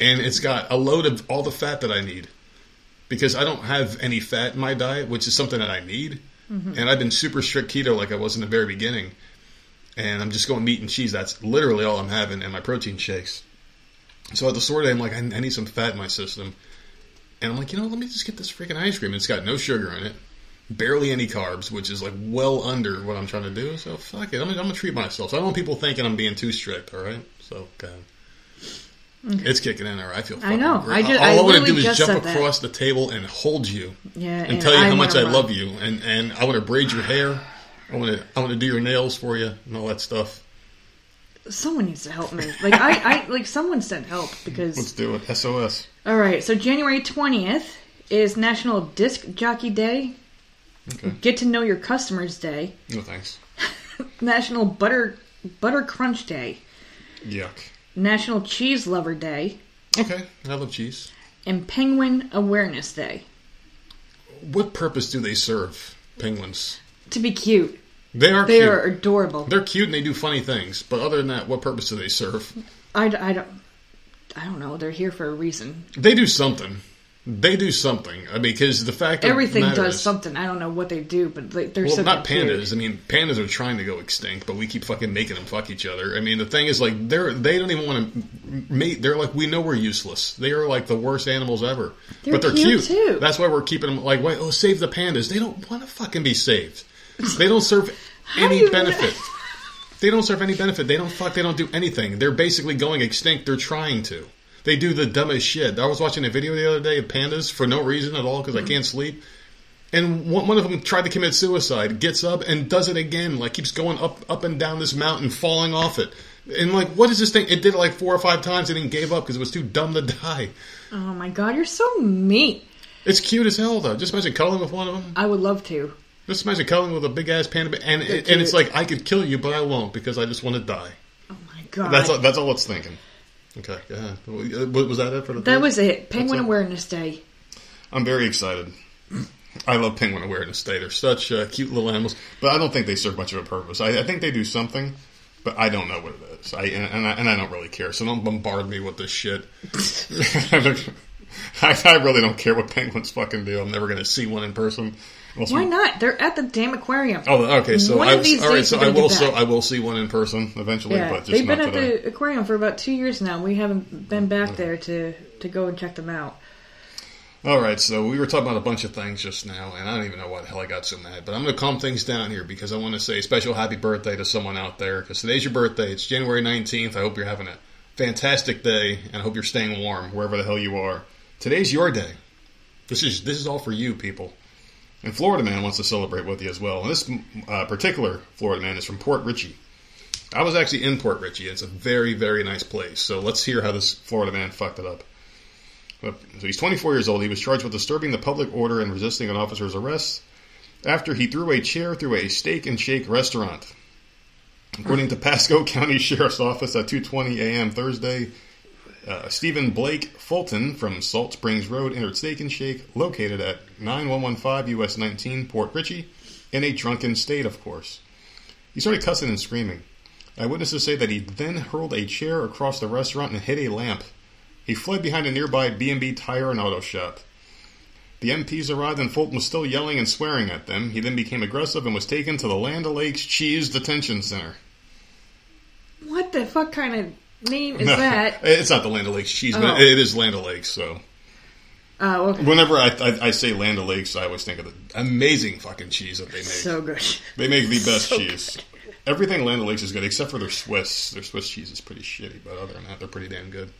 and it's got a load of all the fat that I need. Because I don't have any fat in my diet, which is something that I need. Mm-hmm. And I've been super strict keto like I was in the very beginning and I'm just going meat and cheese. That's literally all I'm having, and my protein shakes. So at the store day, I'm like, I, I need some fat in my system, and I'm like, you know, let me just get this freaking ice cream. It's got no sugar in it, barely any carbs, which is like well under what I'm trying to do. So fuck it, I'm, gonna- I'm gonna treat myself. So I don't want people thinking I'm being too strict. All right, so okay. It's kicking in there. I feel. I know. great. I just, all I I, want to do is jump said that. across the table and hold you yeah, and, tell you how much I love you, and and I want to braid your hair. I want to I want to do your nails for you and all that stuff. Someone needs to help me. Like I, I like someone sent help because. Let's do it. SOS. All right, so January twentieth is National Disc Jockey Day. Okay. Get to know your customers day. No thanks. National Butter Butter Crunch Day. Yuck. National Cheese Lover Day. Okay. I love cheese. And Penguin Awareness Day. What purpose do they serve? Penguins. To be cute. They are They cute. are adorable. They're cute and they do funny things. But other than that, what purpose do they serve? I, I don't. I don't know. They're here for a reason. They do something. They do something. I mean, because the fact of Everything does is- something. I don't know what they do, but like, they're Well, so not pandas. I mean, pandas are trying to go extinct, but we keep fucking making them fuck each other. I mean, the thing is, like, they're they don't even want to mate. They're like, we know we're useless. They are like the worst animals ever. They're but they're cute, cute. too. That's why we're keeping them. Like, wait, oh, save the pandas. They don't want to fucking be saved. They don't serve any you- benefit. They don't serve any benefit. They don't fuck. They don't do anything. They're basically going extinct. They're trying to. They do the dumbest shit. I was watching a video the other day of pandas for no reason at all because I hmm. can't sleep. And one, one of them tried to commit suicide, gets up and does it again, like keeps going up, up and down this mountain, falling off it. And like, what is this thing? It did it like four or five times and then gave up because it was too dumb to die. Oh my god, you're so mean. It's cute as hell though. Just imagine cuddling with one of them. I would love to. Just imagine cuddling with a big ass panda, and They're and it's like I could kill you, but I won't because I just want to die. Oh my god. That's all, that's all it's thinking. Okay, yeah. Was that it for the? that was it. Penguin. Awareness Day. I'm very excited. I love Penguin Awareness Day. They're such uh, cute little animals, but I don't think they serve much of a purpose. I, I think they do something, but I don't know what it is. I and, and I and I don't really care. So don't bombard me with this shit. I, I really don't care what penguins fucking do. I'm never going to see one in person. Unless Why not? They're at the damn aquarium. Oh, okay. So One I, of these all right. So I will. So. I will see one in person eventually, yeah, but just they've been at today. the aquarium for about two years now. We haven't been mm-hmm. back there to to go and check them out. All right, so we were talking about a bunch of things just now, and I don't even know why the hell I got so mad. But I'm going to calm things down here because I want to say a special happy birthday to someone out there because today's your birthday. It's January 19th. I hope you're having a fantastic day, and I hope you're staying warm wherever the hell you are. Today's your day. This is this is all for you, people. And Florida Man wants to celebrate with you as well. And this uh, particular Florida Man is from Port Richey. I was actually in Port Richey. It's a very, very nice place. So let's hear how this Florida man fucked it up. So he's 24 years old. He was charged with disturbing the public order and resisting an officer's arrest after he threw a chair through a steak and shake restaurant. According to Pasco County Sheriff's Office at 2:20 a.m. Thursday, Uh, Stephen Blake Fulton from Salt Springs Road entered Steak and Shake, located at 9115 US 19, Port Richey, in a drunken state, of course. He started cussing and screaming. Eyewitnesses say that he then hurled a chair across the restaurant and hit a lamp. He fled behind a nearby B&B tire and auto shop. The MPs arrived and Fulton was still yelling and swearing at them. He then became aggressive and was taken to the Land O'Lakes Cheese Detention Center. What the fuck kind of name is that? It's not the Land O'Lakes Cheese, Oh. but it is Land O'Lakes, so. Oh, okay. Whenever I, I, I say Land O'Lakes, I always think of the amazing fucking cheese that they make. So good. they make the best so cheese. Everything Land O'Lakes is good, except for their Swiss. Their Swiss cheese is pretty shitty, but other than that, they're pretty damn good.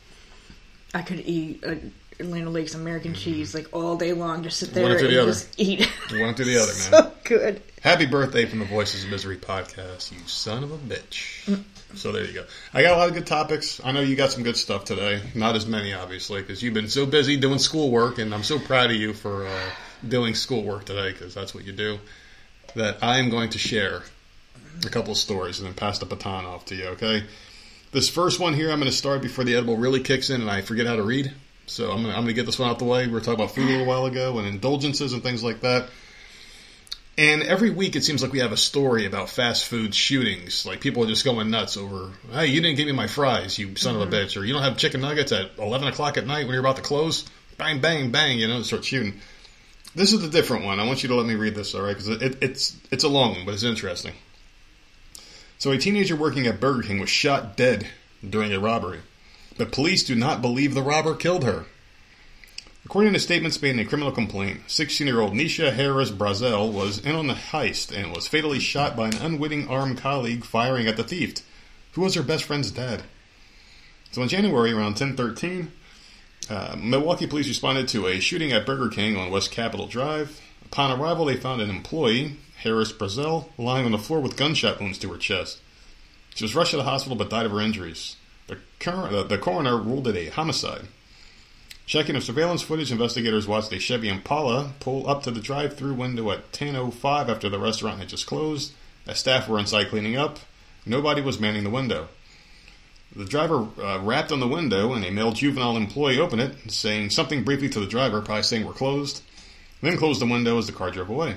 I could eat a Land O'Lakes American cheese like all day long. Just sit there One and the other. just eat. One to the other, man. so good. Happy birthday from the Voices of Misery podcast, you son of a bitch. Mm. So there you go. I got a lot of good topics. I know you got some good stuff today. Not as many, obviously, because you've been so busy doing schoolwork, and I'm so proud of you for uh, doing schoolwork today, because that's what you do. That I am going to share a couple of stories and then pass the baton off to you, okay? This first one here, I'm going to start before the edible really kicks in and I forget how to read. So I'm going to, I'm going to get this one out the way. We were talking about food a little while ago and indulgences and things like that. And every week it seems like we have a story about fast food shootings. Like people are just going nuts over, hey, you didn't give me my fries, you son of a mm-hmm. bitch. Or you don't have chicken nuggets at 11 o'clock at night when you're about to close. Bang, bang, bang, you know, start shooting. This is the different one. I want you to let me read this, all right? Because it, it's, it's a long one, but it's interesting. So a teenager working at Burger King was shot dead during a robbery. But police do not believe the robber killed her. According to statements made in a criminal complaint, 16 year old Nisha Harris Brazel was in on the heist and was fatally shot by an unwitting armed colleague firing at the thief, who was her best friend's dad. So in January, around 1013, uh, Milwaukee police responded to a shooting at Burger King on West Capitol Drive. Upon arrival, they found an employee, Harris Brazel, lying on the floor with gunshot wounds to her chest. She was rushed to the hospital but died of her injuries. The, the, the coroner ruled it a homicide. Checking of surveillance footage, investigators watched a Chevy Impala pull up to the drive-through window at 10:05 after the restaurant had just closed. As staff were inside cleaning up, nobody was manning the window. The driver uh, rapped on the window, and a male juvenile employee opened it, saying something briefly to the driver, probably saying we're closed. Then closed the window as the car drove away.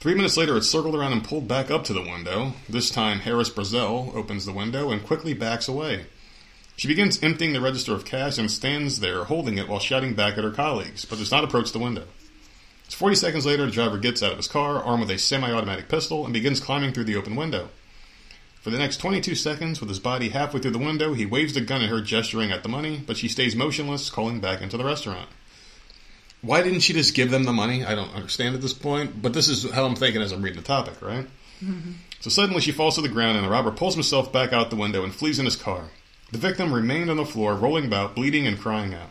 Three minutes later, it circled around and pulled back up to the window. This time, Harris Brazel opens the window and quickly backs away. She begins emptying the register of cash and stands there holding it while shouting back at her colleagues, but does not approach the window. It's 40 seconds later, the driver gets out of his car, armed with a semi automatic pistol, and begins climbing through the open window. For the next 22 seconds, with his body halfway through the window, he waves the gun at her, gesturing at the money, but she stays motionless, calling back into the restaurant. Why didn't she just give them the money? I don't understand at this point, but this is how I'm thinking as I'm reading the topic, right? Mm-hmm. So suddenly she falls to the ground, and the robber pulls himself back out the window and flees in his car. The victim remained on the floor, rolling about, bleeding and crying out.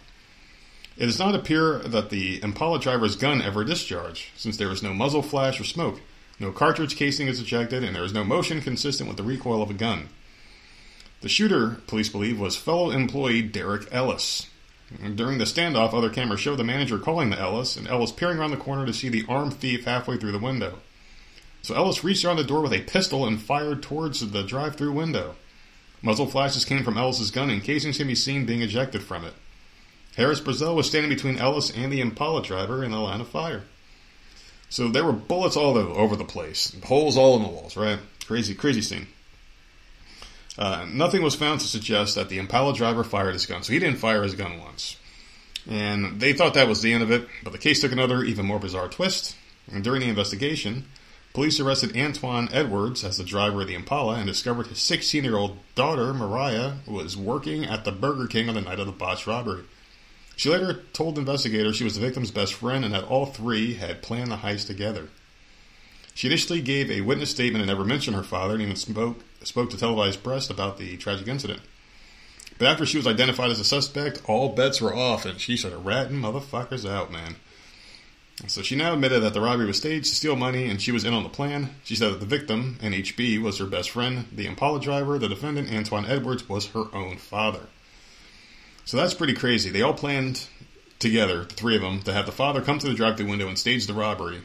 It does not appear that the Impala driver's gun ever discharged, since there is no muzzle flash or smoke. No cartridge casing is ejected, and there is no motion consistent with the recoil of a gun. The shooter, police believe, was fellow employee Derek Ellis. During the standoff, other cameras show the manager calling the Ellis, and Ellis peering around the corner to see the armed thief halfway through the window. So Ellis reached around the door with a pistol and fired towards the drive-through window. Muzzle flashes came from Ellis's gun, and casings can be seen being ejected from it. Harris Brazel was standing between Ellis and the Impala driver in the line of fire. So there were bullets all over the place, holes all in the walls, right? Crazy, crazy scene. Uh, nothing was found to suggest that the Impala driver fired his gun, so he didn't fire his gun once. And they thought that was the end of it, but the case took another, even more bizarre twist. And during the investigation, police arrested Antoine Edwards as the driver of the Impala and discovered his 16 year old daughter, Mariah, was working at the Burger King on the night of the botched robbery. She later told investigators she was the victim's best friend and that all three had planned the heist together. She initially gave a witness statement and never mentioned her father and even spoke, spoke to televised press about the tragic incident. But after she was identified as a suspect, all bets were off and she started ratting motherfuckers out, man. So she now admitted that the robbery was staged to steal money and she was in on the plan. She said that the victim, NHB, was her best friend. The Impala driver, the defendant, Antoine Edwards, was her own father. So that's pretty crazy. They all planned together, the three of them, to have the father come to the drive-through window and stage the robbery.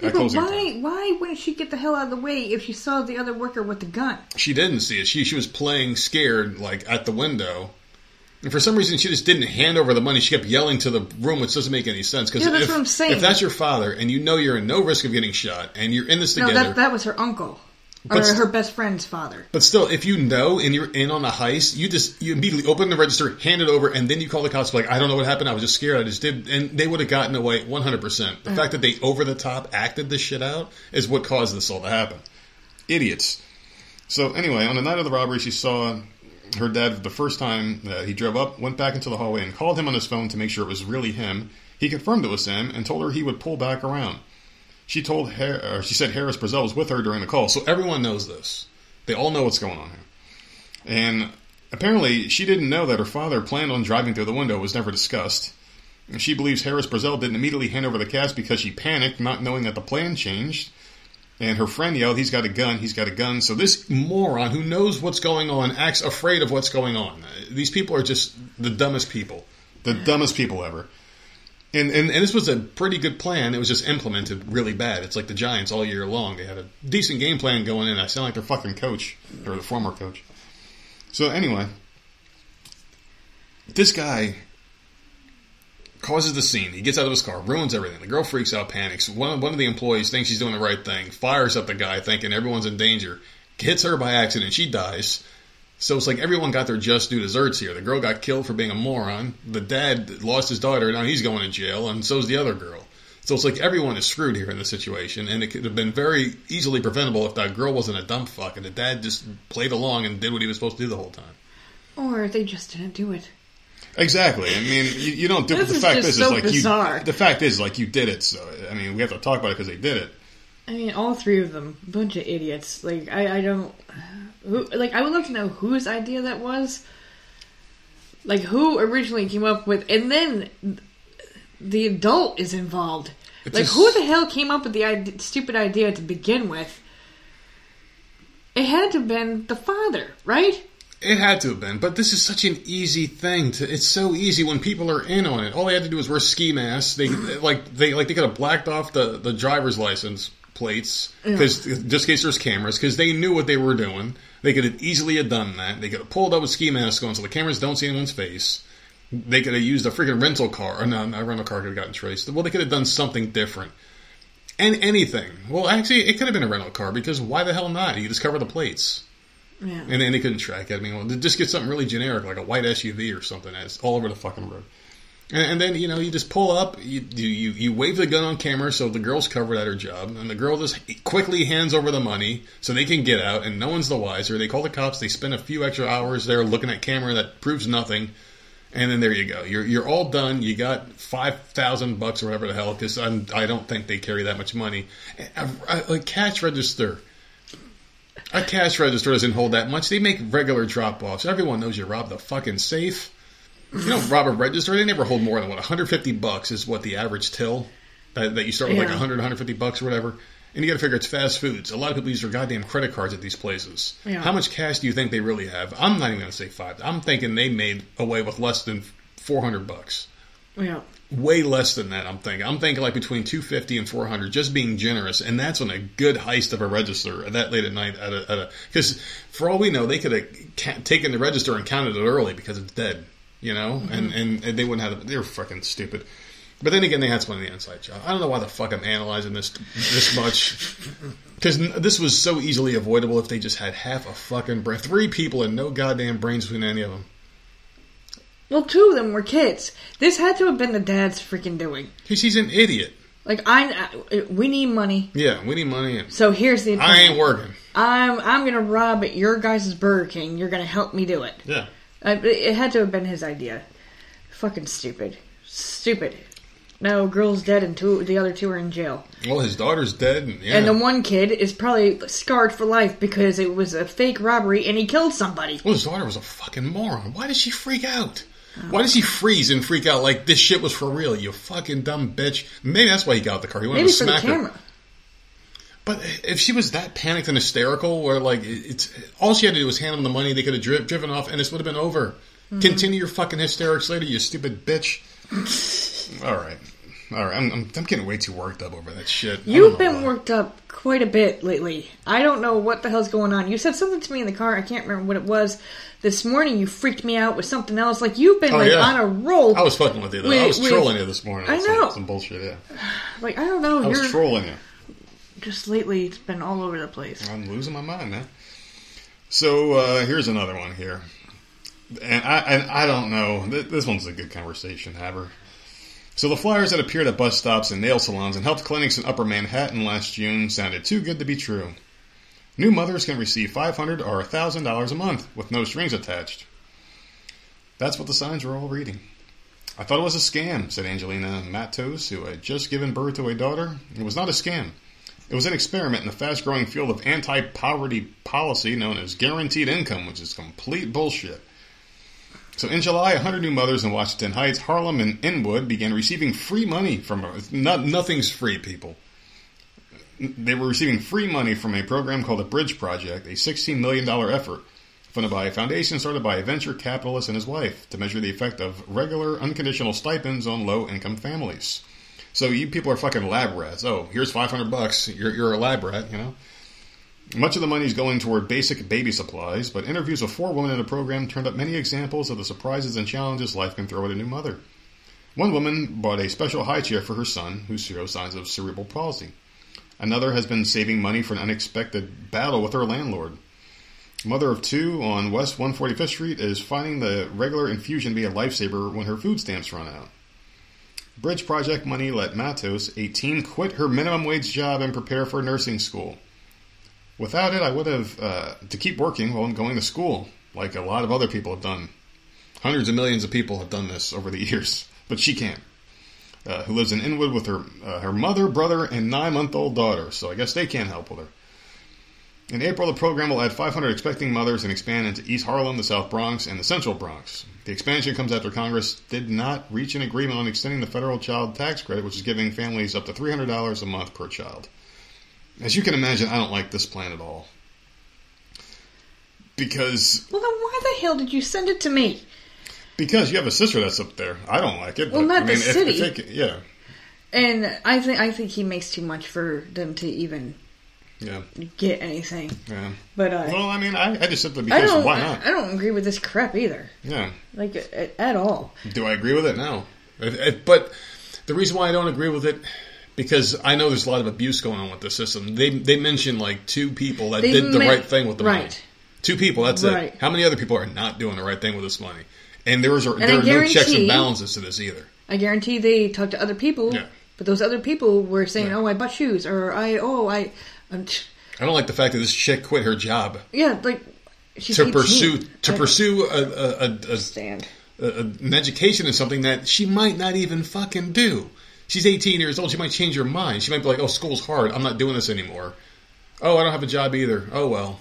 Yeah, but why? time. Why wouldn't she get the hell out of the way if she saw the other worker with the gun? She didn't see it. She she was playing scared, like at the window, And for some reason, she just didn't hand over the money. She kept yelling to the room, which doesn't make any sense. Because Yeah, that's if, what I'm saying. if that's your father and you know you're in no risk of getting shot and you're in this No, together, that that was her uncle or But her best friend's father. but still, if you know and you're in on a heist, you just you immediately open the register, hand it over, and then you call the cops. Like, I don't know what happened. I was just scared. I just did, and they would have gotten away 100. percent The mm. fact that they over the top acted this shit out is what caused this all to happen. Idiots. So anyway, on the night of the robbery, she saw her dad the first time. Uh, he drove up, went back into the hallway, and called him on his phone to make sure it was really him. He confirmed it was him and told her he would pull back around. She told her, she said Harris Brazel was with her during the call, so everyone knows this. They all know what's going on here. And apparently, she didn't know that her father planned on driving through the window. It was never discussed. She believes Harris Brazel didn't immediately hand over the cash because she panicked, not knowing that the plan changed. And her friend yelled, He's got a gun, he's got a gun. So this moron who knows what's going on acts afraid of what's going on. These people are just the dumbest people. The hmm. dumbest people ever. And, and, and this was a pretty good plan. It was just implemented really bad. It's like the Giants all year long. They had a decent game plan going in. I sound like their fucking coach, or the former coach. So anyway, this guy causes the scene. He gets out of his car, ruins everything. The girl freaks out, panics. One, one of the employees thinks she's doing the right thing, fires up the guy, thinking everyone's in danger, hits her by accident. She dies. So it's like everyone got their just due desserts here. The girl got killed for being a moron. The dad lost his daughter. Now he's going to jail, and so's the other girl. So it's like everyone is screwed here in this situation, and it could have been very easily preventable if that girl wasn't a dumb fuck and the dad just played along and did what he was supposed to do the whole time. Or they just didn't do it. Exactly. I mean, you, you don't do. This the is fact just is, so is like bizarre. you. The fact is, like you did it. So I mean, we have to talk about it because they did it. I mean, all three of them, bunch of idiots. Like I, I don't, who, like I would love to know whose idea that was. Like who originally came up with, and then the adult is involved. It's like just- who the hell came up with the idea, stupid idea to begin with? It had to have been the father, right? It had to have been, but this is such an easy thing to. It's so easy when people are in on it. All they had to do was wear ski masks. They like they like they could have blacked off the the driver's license plates because just in case there's cameras because they knew what they were doing. They could have easily have done that. They could have pulled up with ski masks on so the cameras don't see anyone's face. They could have used a freaking rental car. Or no, not a rental car could have gotten traced. Well, they could have done something different. And anything. Well, actually, it could have been a rental car because why the hell not? You just cover the plates. Yeah. And then they couldn't track it. I mean, just get something really generic, like a white SUV or something that's all over the fucking road. And, and then, you know, you just pull up, you, you, you wave the gun on camera so the girl's covered at her job, and the girl just quickly hands over the money so they can get out, and no one's the wiser. They call the cops, they spend a few extra hours there looking at camera that proves nothing, and then there you go. You're, you're all done. You got 5000 bucks or whatever the hell, because I don't think they carry that much money. A, a, a cash register. A cash register doesn't hold that much. They make regular drop offs. Everyone knows you rob the fucking safe. You don't rob a register. They never hold more than what 150 bucks is what the average till that, that you start with like Yeah. 100, 150 bucks or whatever. And you got to figure it's fast foods. A lot of people use their goddamn credit cards at these places. Yeah. How much cash do you think they really have? I'm not even going to say five. I'm thinking they made away with less than 400 bucks Yeah. Way less than that. I'm thinking. I'm thinking like between 250 and 400, just being generous, and that's on a good heist of a register that late at night. At a, at a because for all we know, they could have ca- taken the register and counted it early because it's dead, you know, mm-hmm. and, and and they wouldn't have. They're fucking stupid. But then again, they had some of the inside job. I don't know why the fuck I'm analyzing this this much. Because this was so easily avoidable if they just had half a fucking brain. Three people and no goddamn brains between any of them. Well, two of them were kids. This had to have been the dad's freaking doing. Because he's an idiot. Like I, I- we need money. Yeah, we need money. And So here's the. I ain't working. I'm I'm gonna rob at your guys' Burger King. You're gonna help me do it. Yeah. Uh, it had to have been his idea. Fucking stupid. Stupid. No, girl's dead and two the other two are in jail. Well, his daughter's dead, and yeah. And the one kid is probably scarred for life because it was a fake robbery and he killed somebody. well, his daughter was a fucking moron. Why did she freak out? Why does he freeze and freak out like this shit was for real? You fucking dumb bitch. Maybe that's why he got out the car. He wanted Maybe to for the smack her. But if she was that panicked and hysterical, where like it's all she had to do was hand him the money, they could have dri- driven off, and this would have been over. Mm-hmm. Continue your fucking hysterics later, you stupid bitch. all right. All right, I'm, I'm, I'm getting way too worked up over that shit. You've been why. worked up quite a bit lately. I don't know what the hell's going on. You said something to me in the car. I can't remember what it was. This morning you freaked me out with something else. Like you've been Oh, like yeah. on a roll. I was fucking with you. Though. I With- was with- trolling you this morning. I with some- know. some, bullshit. Yeah, like I don't know. I was trolling you. just lately. It's been all over the place. I'm losing my mind, man. So uh, here's another one here, and I and I don't know. This one's a good conversation, Haber. So the flyers that appeared at bus stops and nail salons and health clinics in Upper Manhattan last June sounded too good to be true. New mothers can receive 500 or thousand dollars a month with no strings attached. That's what the signs were all reading. I thought it was a scam, said Angelina Matos, who had just given birth to a daughter. It was not a scam. It was an experiment in the fast growing field of anti poverty policy known as guaranteed income, which is complete bullshit. So in July, 100 new mothers in Washington Heights, Harlem, and Inwood began receiving free money from uh, not, nothing's free, people. They were receiving free money from a program called the Bridge Project, a $16 million effort funded by a foundation started by a venture capitalist and his wife to measure the effect of regular unconditional stipends on low income families. So you people are fucking lab rats. Oh, here's 500 bucks. You're, you're a lab rat, you know? Much of the money is going toward basic baby supplies, but interviews with four women in the program turned up many examples of the surprises and challenges life can throw at a new mother. One woman bought a special high chair for her son, who shows signs of cerebral palsy. Another has been saving money for an unexpected battle with her landlord. Mother of two on West 145th Street is finding the regular infusion be a lifesaver when her food stamps run out. Bridge Project money let Matos, 18, quit her minimum wage job and prepare for nursing school. Without it, I would have uh, to keep working while I'm going to school, like a lot of other people have done. Hundreds of millions of people have done this over the years, but she can't. Uh, who lives in Inwood with her uh, her mother, brother, and nine month old daughter. So I guess they can't help with her. In April, the program will add 500 expecting mothers and expand into East Harlem, the South Bronx, and the Central Bronx. The expansion comes after Congress did not reach an agreement on extending the federal child tax credit, which is giving families up to $300 a month per child. As you can imagine, I don't like this plan at all. Because Well, then why the hell did you send it to me? because you have a sister that's up there. I don't like it. Well, but, not I the mean, if- city. if they- yeah, And I think I think he makes too much for them to even yeah, get anything. yeah. But uh, Well, I mean, I, I just simply I because don't. why I, not? I don't agree with this crap either. Yeah. Like at, at all. Do I agree with it? No. If- if- But the reason why I don't agree with it, because I know there's a lot of abuse going on with the system. They they mentioned like two people that They did the right thing with the money. right. Two people. That's Right. it. How many other people are not doing the right thing with this money? And there was a, I there are no checks and balances to this either. I guarantee they talked to other people. Yeah. But those other people were saying, Yeah. "Oh, I bought shoes," or "I oh I." Um, t- I don't like the fact that this chick quit her job yeah, like she's to 18. pursue to I pursue a, a, a, a, Stand. an education in something that she might not even fucking do. She's 18 years old. She might change her mind. She might be like, "Oh, school's hard. I'm not doing this anymore." Oh, I don't have a job either. Oh well,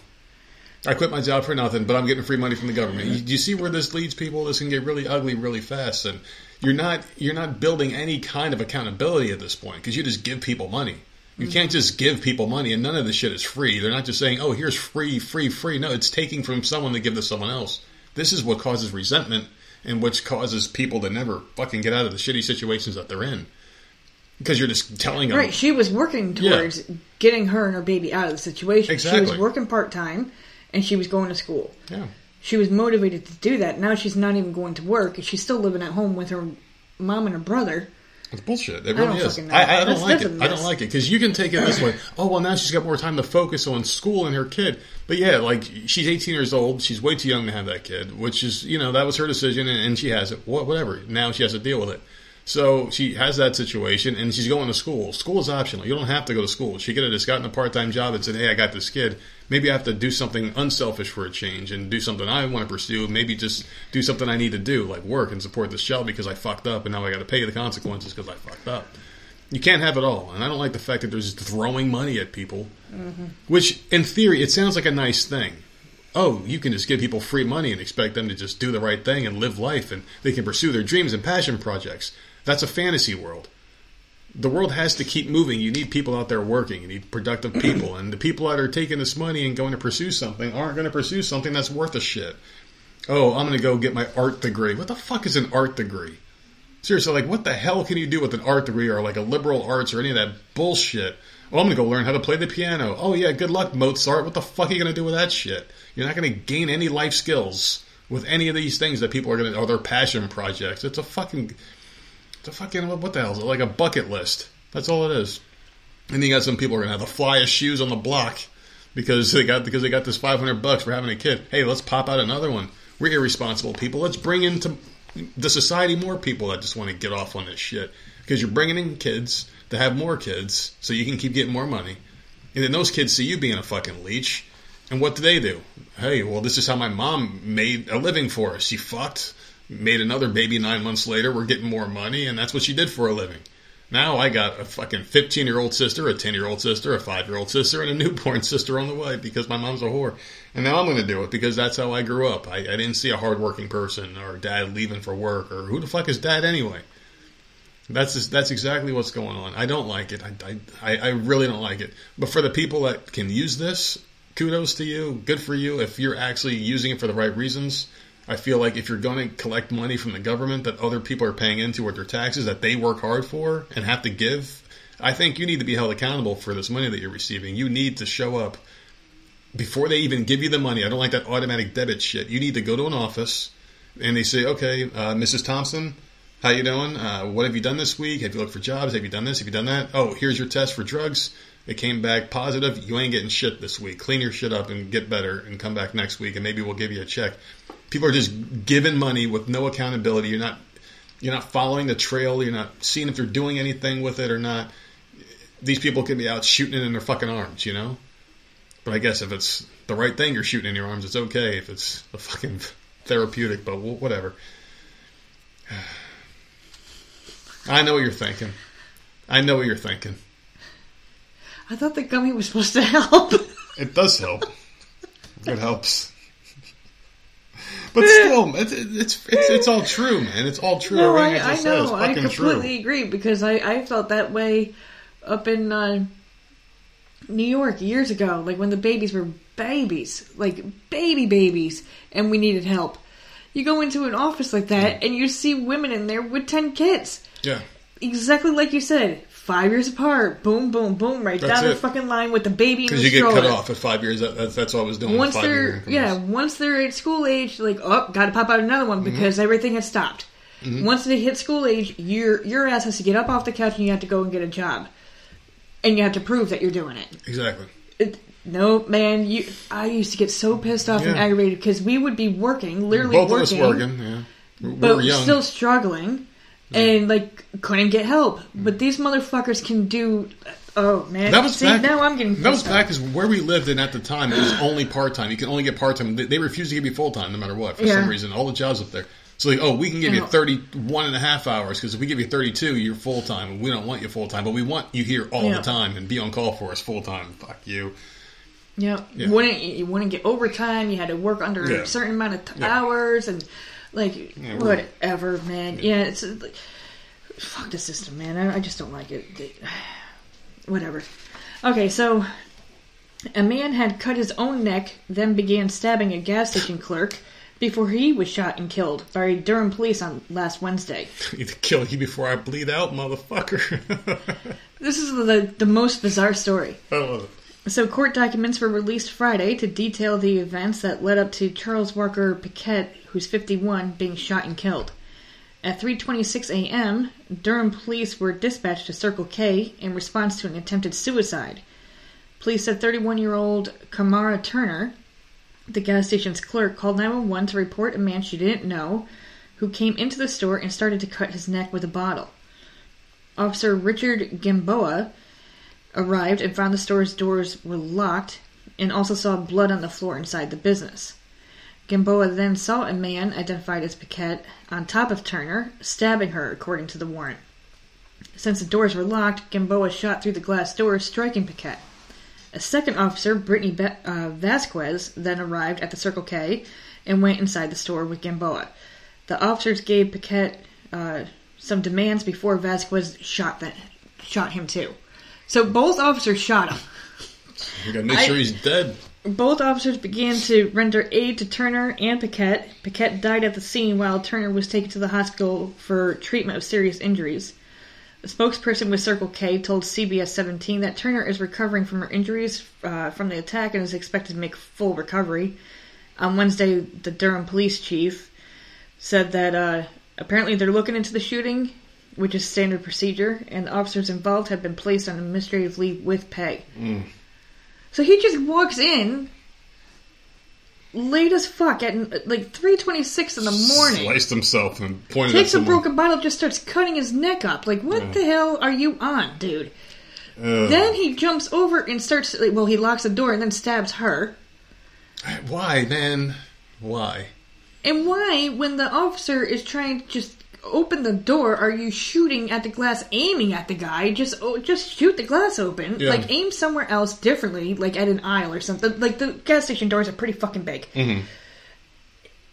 I quit my job for nothing, but I'm getting free money from the government. You, do you see where this leads people? This can get really ugly really fast, and you're not you're not building any kind of accountability at this point because you just give people money. You can't just give people money, and none of this shit is free. They're not just saying, "Oh, here's free, free, free." No, it's taking from someone to give to someone else. This is what causes resentment, and which causes people to never fucking get out of the shitty situations that they're in because you're just telling them. Right, she was working towards getting her and her baby out of the situation. Exactly. She was working part time, and she was going to school. Yeah. She was motivated to do that. Now she's not even going to work. She's still living at home with her mom and her brother. It's bullshit. It I really don't is. fucking know. I, I don't like it. I don't like it because you can take it this way. Oh well, now she's got more time to focus on school and her kid. But yeah, like she's 18 years old. She's way too young to have that kid, which is you know that was her decision and, and she has it. What whatever. Now she has to deal with it. So she has that situation and she's going to school. School is optional. You don't have to go to school. She could have just gotten a part time job and said, "Hey, I got this kid. Maybe I have to do something unselfish for a change and do something I want to pursue. Maybe just do something I need to do, like work and support this child because I fucked up and now I got to pay the consequences because I fucked up." You can't have it all, and I don't like the fact that they're just throwing money at people. Mm-hmm. Which, in theory, it sounds like a nice thing. Oh, you can just give people free money and expect them to just do the right thing and live life, and they can pursue their dreams and passion projects. That's a fantasy world. The world has to keep moving. You need people out there working. You need productive people, and the people that are taking this money and going to pursue something aren't going to pursue something that's worth a shit. Oh, I'm going to go get my art degree. What the fuck is an art degree? Seriously, like what the hell can you do with an art degree or like a liberal arts or any of that bullshit? Oh, I'm gonna go learn how to play the piano. Oh yeah, good luck, Mozart. What the fuck are you gonna do with that shit? You're not gonna gain any life skills with any of these things that people are gonna or their passion projects. It's a fucking, a fucking what the hell is it? Like a bucket list. That's all it is. And then you got some people are gonna have the flyest shoes on the block because they got because they got this 500 bucks for having a kid. Hey, let's pop out another one. We're irresponsible people. Let's bring into the society more people that just want to get off on this shit because you're bringing in kids to have more kids so you can keep getting more money. And then those kids see you being a fucking leech. And what do they do? Hey, well, this is how my mom made a living for us. She fucked, made another baby nine months later. We're getting more money, and that's what she did for a living. Now I got a fucking 15 year old sister, a 10 year old sister, a 5 year old sister, and a newborn sister on the way because my mom's a whore. And now I'm going to do it because that's how I grew up. I, I didn't see a hardworking person or dad leaving for work or who the fuck is dad anyway? That's just, that's exactly what's going on. I don't like it. I, I, I really don't like it. But for the people that can use this, kudos to you. Good for you. If you're actually using it for the right reasons, I feel like if you're going to collect money from the government that other people are paying into with their taxes that they work hard for and have to give, I think you need to be held accountable for this money that you're receiving. You need to show up before they even give you the money. I don't like that automatic debit shit. You need to go to an office and they say, okay, uh, Mrs. Thompson, how you doing? Uh, what have you done this week? Have you looked for jobs? Have you done this? Have you done that? Oh, here's your test for drugs. It came back positive. You ain't getting shit this week. Clean your shit up and get better and come back next week and maybe we'll give you a check. People are just given money with no accountability. You're not you're not following the trail. You're not seeing if they're doing anything with it or not. These people could be out shooting it in their fucking arms, you know? But I guess if it's the right thing you're shooting in your arms, it's okay. If it's a fucking therapeutic, but whatever. I know what you're thinking. I know what you're thinking. I thought the gummy was supposed to help. It does help. it helps. But still, it's, it's it's it's all true, man. It's all true. No, Everything I, I said know. I completely true. agree because I, I felt that way up in uh, New York years ago, like when the babies were babies, like baby babies, and we needed help. You go into an office like that, and you see women in there with ten kids, Yeah, exactly like you said, five years apart. Boom, boom, boom, right That's down the fucking line with the baby because you get stroller. cut off at five years. That, that's that's what I was doing. Once five they're yeah, once they're at school age, like oh, got to pop out another one Mm-hmm. because everything has stopped. Once they hit school age, your your ass has to get up off the couch and you have to go and get a job, and you have to prove that you're doing it. exactly. it no, man, you. I used to get so pissed off and aggravated because we would be working, literally Both working, of us working. Yeah, we but still struggling, and like couldn't get help. Mm. But these motherfuckers can do. Oh man, That was See, back. now I'm getting that was back is where we lived and at the time. It was only part time. You can only get part time. They, they refused to give you full time no matter what for Yeah. some reason. All the jobs up there. So like, oh, we can give you know. 31 and a half hours because if we give you 32, you're full time. We don't want you full time, but we want you here all Yeah. the time and be on call for us full time. Fuck you. Yeah, Yeah. you wouldn't you wouldn't get overtime. You had to work under Yeah. a certain amount of t- hours and like Yeah, whatever, man. Yeah, it's uh, like, fuck the system, man. I, I just don't like it. It- Whatever. Okay, so a man had cut his own neck, then began stabbing a gas station clerk before he was shot and killed by Durham police on last Wednesday. Kill you before I bleed out, motherfucker. This is the the most bizarre story. I love it. So, court documents were released Friday to detail the events that led up to Charles Walker Paquette, who's 51, being shot and killed. At 3:26 a.m., Durham police were dispatched to Circle K in response to an attempted suicide. Police said 31-year-old Kamara Turner, the gas station's clerk, called 911 to report a man she didn't know who came into the store and started to cut his neck with a bottle. Officer Richard Gamboa arrived and found the store's doors were locked and also saw blood on the floor inside the business. Gamboa then saw a man identified as Paquette on top of Turner, stabbing her, according to the warrant. Since the doors were locked, Gamboa shot through the glass doors, striking Paquette. A second officer, Brittany Ba- uh, Vasquez, then arrived at the Circle K and went inside the store with Gamboa. The officers gave Paquette uh, some demands before Vasquez shot that shot him too. So both officers shot him. We gotta make I- sure he's dead. Both officers began to render aid to Turner and Paquette. Paquette died at the scene while Turner was taken to the hospital for treatment of serious injuries. A spokesperson with Circle K told CBS 17 that Turner is recovering from her injuries uh, from the attack and is expected to make full recovery. On Wednesday, the Durham police chief said that uh, apparently they're looking into the shooting, which is standard procedure, and the officers involved have been placed on administrative leave with pay. Mm. So he just walks in late as fuck at like 3.26 in the morning. Sliced himself and pointed Takes a broken bottle, just starts cutting his neck up. Like, what the hell are you on, dude? Then he jumps over and starts. Like, well, he locks the door and then stabs her. Why, then? Why? And why, when the officer is trying to just open the door, are you shooting at the glass, aiming at the guy? Just, oh, just shoot the glass open. Yeah. Like, aim somewhere else differently, like at an aisle or something. Like the gas station doors are pretty fucking big. Mm-hmm.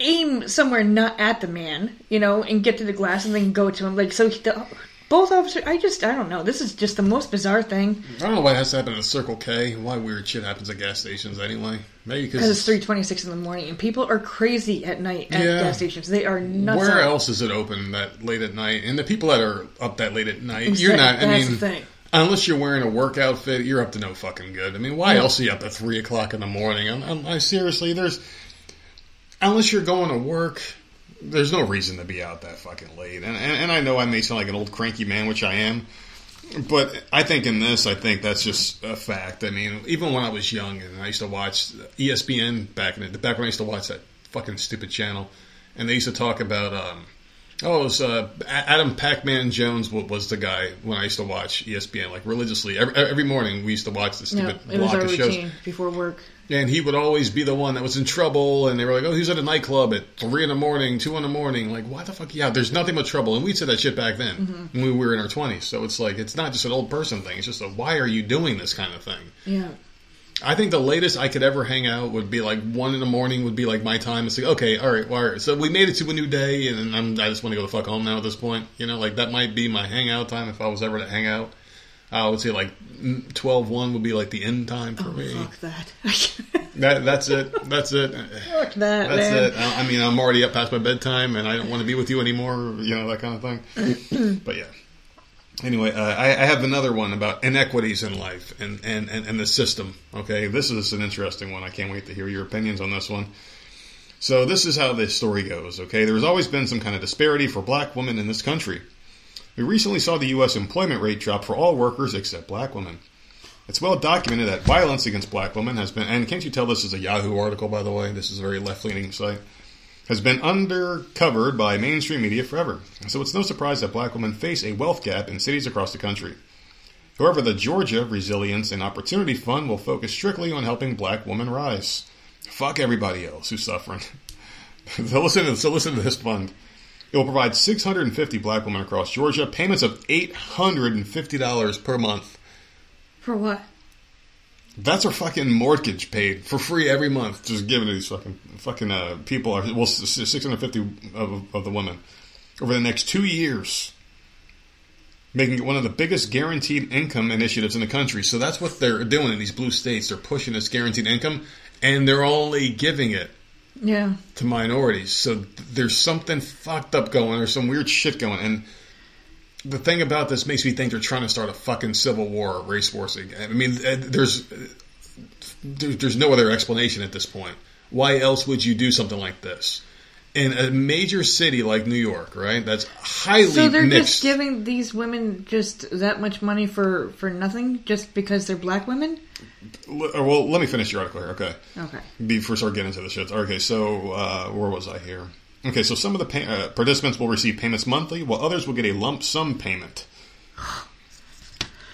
Aim somewhere not at the man, you know, and get to the glass and then go to him. Like, so the, both officers. I just, I don't know. This is just the most bizarre thing I don't know why it has to happen at Circle K. Why weird shit happens at gas stations anyway? Maybe because it's three twenty six in the morning and people are crazy at night at Yeah. gas stations. They are nuts. where out. else is it open that late at night? And the people that are up that late at night, Exact- you're not. I that's mean, the thing. unless you're wearing a work outfit, you're up to no fucking good. I mean, why No. else are you up at three o'clock in the morning? I'm, I'm, I seriously, there's unless you're going to work. There's no reason to be out that fucking late, and, and and I know I may sound like an old cranky man, which I am, but I think in this, I think that's just a fact. I mean, even when I was young and I used to watch ESPN back in the back when I used to watch that fucking stupid channel, and they used to talk about um, oh, it was uh, Adam Pac-Man Jones was the guy when I used to watch ESPN like religiously every, every morning. We used to watch the No, stupid it was block of shows. routine before work. And he would always be the one that was in trouble, and they were like, "Oh, he's at a nightclub at three in the morning, two in the morning." Like, why the fuck? Yeah, there's nothing but trouble, and we said that shit back then Mm-hmm. when we were in our twenties. So it's like it's not just an old person thing; it's just a why are you doing this kind of thing. Yeah. I think the latest I could ever hang out would be like one in the morning would be like my time. It's like okay, all right, all right. So we made it to a new day, and I'm, I just want to go the fuck home now at this point. You know, like that might be my hangout time if I was ever to hang out. I would say like mm, 12 1 would be like the end time for Oh, me. fuck that. That that's it. That's it. fuck that, That's man. it. I I mean, I'm already up past my bedtime, and I don't want to be with you anymore. You know that kind of thing. but yeah. Anyway, uh, I, I have another one about inequities in life and, and, and, and the system. Okay, this is an interesting one. I can't wait to hear your opinions on this one. So this is how this story goes. Okay, there has always been some kind of disparity for black women in this country. We recently saw the U.S. employment rate drop for all workers except black women. It's well documented that violence against black women has been, and can't you tell this is a Yahoo article, by the way? This is a very left leaning site. Has been undercovered by mainstream media forever. So it's no surprise that black women face a wealth gap in cities across the country. However, the Georgia Resilience and Opportunity Fund will focus strictly on helping black women rise. Fuck everybody else who's suffering. so listen to so listen to this fund. It will provide 650 black women across Georgia payments of $850 per month. For what? That's our fucking mortgage paid for free every month. Just giving to these fucking fucking uh, people. Are, well, six hundred fifty of, of the women over the next two years, making it one of the biggest guaranteed income initiatives in the country. So that's what they're doing in these blue states. They're pushing this guaranteed income, and they're only giving it Yeah. to minorities. So th- there's something fucked up going. There's some weird shit going. And the thing about this makes me think they're trying to start a fucking civil war, or race wars. again. I mean, uh, there's uh, there's no other explanation at this point. Why else would you do something like this? In a major city like New York, right? That's highly So they're mixed. just giving these women just that much money for for nothing, just because they're black women? Uh, well, let me finish your article here. Okay. Okay. before I start getting into the shit. Okay, so uh, where was I here? Okay, so some of the pay- uh, participants will receive payments monthly, while others will get a lump sum payment.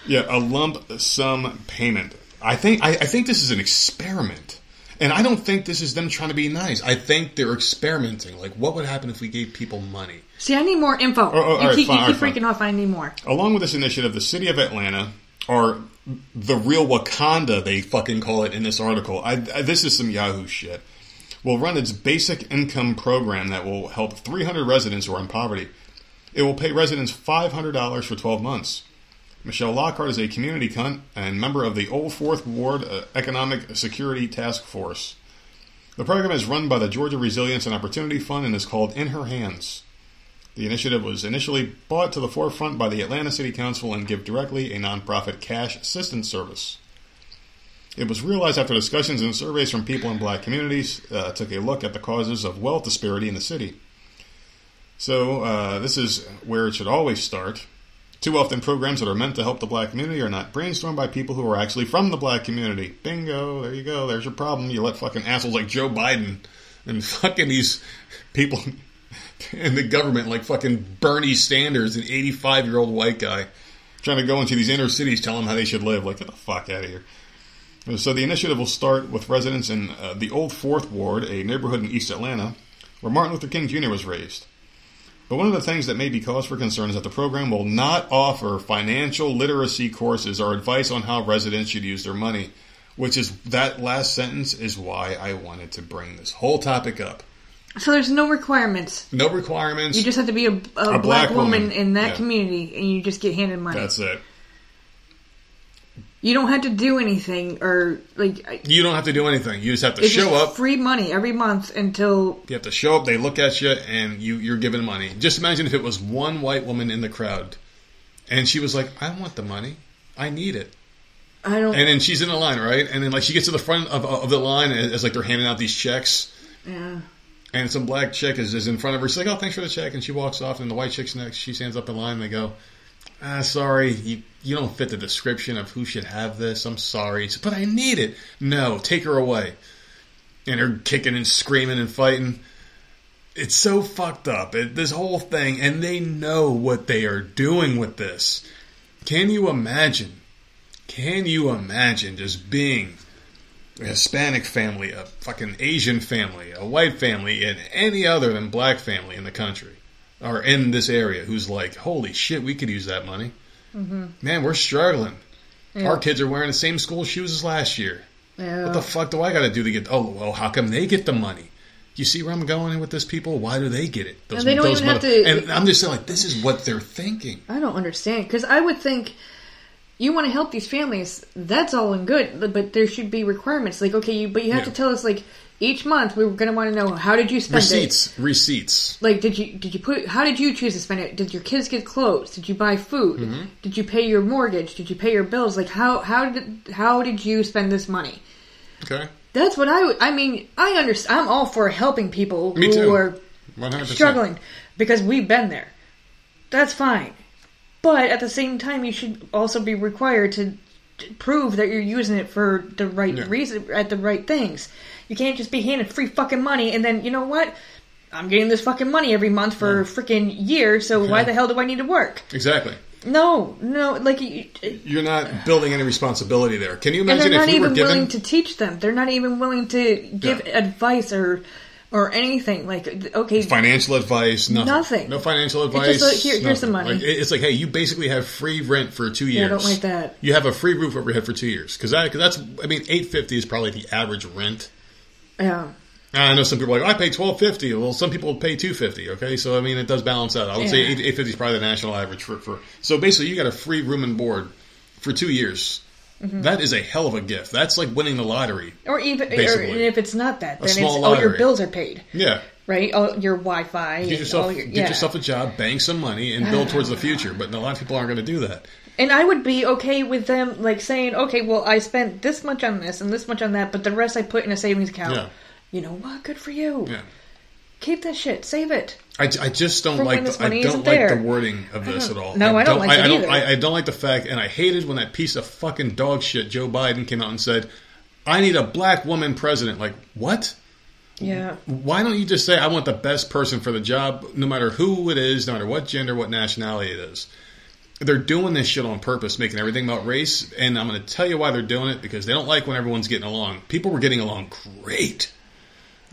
Yeah, a lump sum payment. I think I, I think this is an experiment, and I don't think this is them trying to be nice. I think they're experimenting. Like, what would happen if we gave people money? See, I need more info. oh, all you right, keep, fine, you keep right, freaking off. I need more. Along with this initiative, the city of Atlanta, or the real Wakanda, they fucking call it in this article. I, I, this is some Yahoo shit. Will run its basic income program that will help 300 residents who are in poverty. It will pay residents $500 for 12 months. Michelle Lockhart is a community cunt and member of the Old Fourth Ward uh, Economic Security Task Force. The program is run by the Georgia Resilience and Opportunity Fund and is called In Her Hands. The initiative was initially brought to the forefront by the Atlanta City Council and Give Directly, a nonprofit cash assistance service. It was realized after discussions and surveys from people in black communities uh, took a look at the causes of wealth disparity in the city. So, uh, this is where it should always start. Too often, programs that are meant to help the black community are not brainstormed by people who are actually from the black community. Bingo, there you go, there's your problem. You let fucking assholes like Joe Biden and fucking these people in the government, like fucking Bernie Sanders, an 85 year old white guy, trying to go into these inner cities, tell them how they should live. Like, get the fuck out of here. So the initiative will start with residents in uh, the Old Fourth Ward, a neighborhood in East Atlanta, where Martin Luther King Jr. was raised. But one of the things that may be cause for concern is that the program will not offer financial literacy courses or advice on how residents should use their money, which is that last sentence is why I wanted to bring this whole topic up. So there's no requirements. No requirements. You just have to be a, a, black, black woman, woman. in that Yeah. community, and you just get handed money. That's it. you don't have to do anything, or like You don't have to do anything. You just have to show up. free money every month until You have to show up. They look at you, and you you're given money. Just imagine if it was one white woman in the crowd, and she was like, "I want the money. I need it." I don't. And then she's in the line, right? And then like she gets to the front of, of the line as, as like they're handing out these checks, yeah. And some black chick is, is in front of her. She's like, "Oh, thanks for the check," and she walks off. And the white chick's next. She stands up in line. and They go, "Ah, sorry, you you don't fit the description of who should have this. I'm sorry, but I need it. No, take her away." And they're kicking and screaming and fighting. It's so fucked up. It, this whole thing, and they know what they are doing with this. Can you imagine? Can you imagine just being a Hispanic family, a fucking Asian family, a white family, and any other than black family in the country or in this area who's like, holy shit, we could use that money. Mm-hmm. Man, we're struggling. Yeah. Our kids are wearing the same school shoes as last year. yeah. What the fuck do I got to do to get? Oh, well, how come they get the money? You see where I'm going with this, people? Why do they get it? Those, And they don't even have to- And I'm just saying, like, this is what they're thinking. I don't understand because I would think you want to help these families. That's all and good, but there should be requirements. Like, okay, you, but you have Yeah. to tell us like each month we're going to want to know how did you spend it. Receipts, receipts. Like, did you did you put? How did you choose to spend it? Did your kids get clothes? Did you buy food? Mm-hmm. Did you pay your mortgage? Did you pay your bills? Like, how how did how did you spend this money? Okay, That's what I would. I mean, I understand. I'm all for helping people Me who too. are 100. struggling because we've been there. That's fine. But at the same time, you should also be required to, prove that you're using it for the right Yeah. reason, at the right things. You can't just be handed free fucking money and then, you know what? I'm getting this fucking money every month for a freaking year, so why the hell do I need to work? Exactly. No, no, like, you, uh, You're not building any responsibility there. Can you and imagine they're not if we were even given? willing to teach them. They're not even willing to give Yeah. advice or or anything. Like, okay, Financial advice, nothing. Nothing. No financial It's advice. just like, here- here's the nothing. money. Like, it's like, hey, you basically have free rent for two years. I don't like that. You have a free roof over your head for two years because that, cause that's, I mean, eight fifty is probably the average rent. yeah. I know some people are like, I pay twelve fifty. Well, some people pay two fifty. Okay, so I mean, it does balance out. I would say eight fifty is probably the national average for, for. So basically, you got a free room and board for two years. Mm-hmm. That is a hell of a gift. That's like winning the lottery. Or even, or, Basically. and if it's not that, then it's small all your bills are paid, Yeah. right? All your Wi-Fi, Get yourself all your, get yeah. yourself a job, bank some money, and build towards the future. But a lot of people aren't going to do that. And I would be okay with them like saying, okay, well, I spent this much on this and this much on that, but the rest I put in a savings account. Yeah. You know what? Good for you. Yeah. Keep that shit. Save it. I, I just don't like the, I don't like there. the wording of this uh-huh. at all. no, I don't like I, it I don't either. I, I don't like the fact, and I hated when that piece of fucking dog shit Joe Biden came out and said, "I need a black woman president." Like what? Yeah. Why don't you just say, "I want the best person for the job, no matter who it is, no matter what gender, what nationality it is." They're doing this shit on purpose, making everything about race, and I'm going to tell you why they're doing it because they don't like when everyone's getting along. People were getting along great,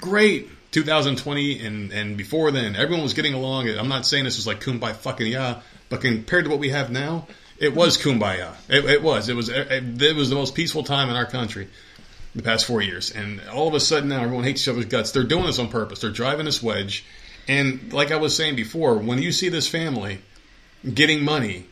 great. 2020 and and before then, everyone was getting along. I'm not saying this was like kumbaya fucking yeah, but compared to what we have now, it was kumbaya. It, it was. It was. It, it was the most peaceful time in our country the past four years. And all of a sudden now everyone hates each other's guts. They're doing this on purpose. They're driving this wedge. And like I was saying before, when you see this family getting money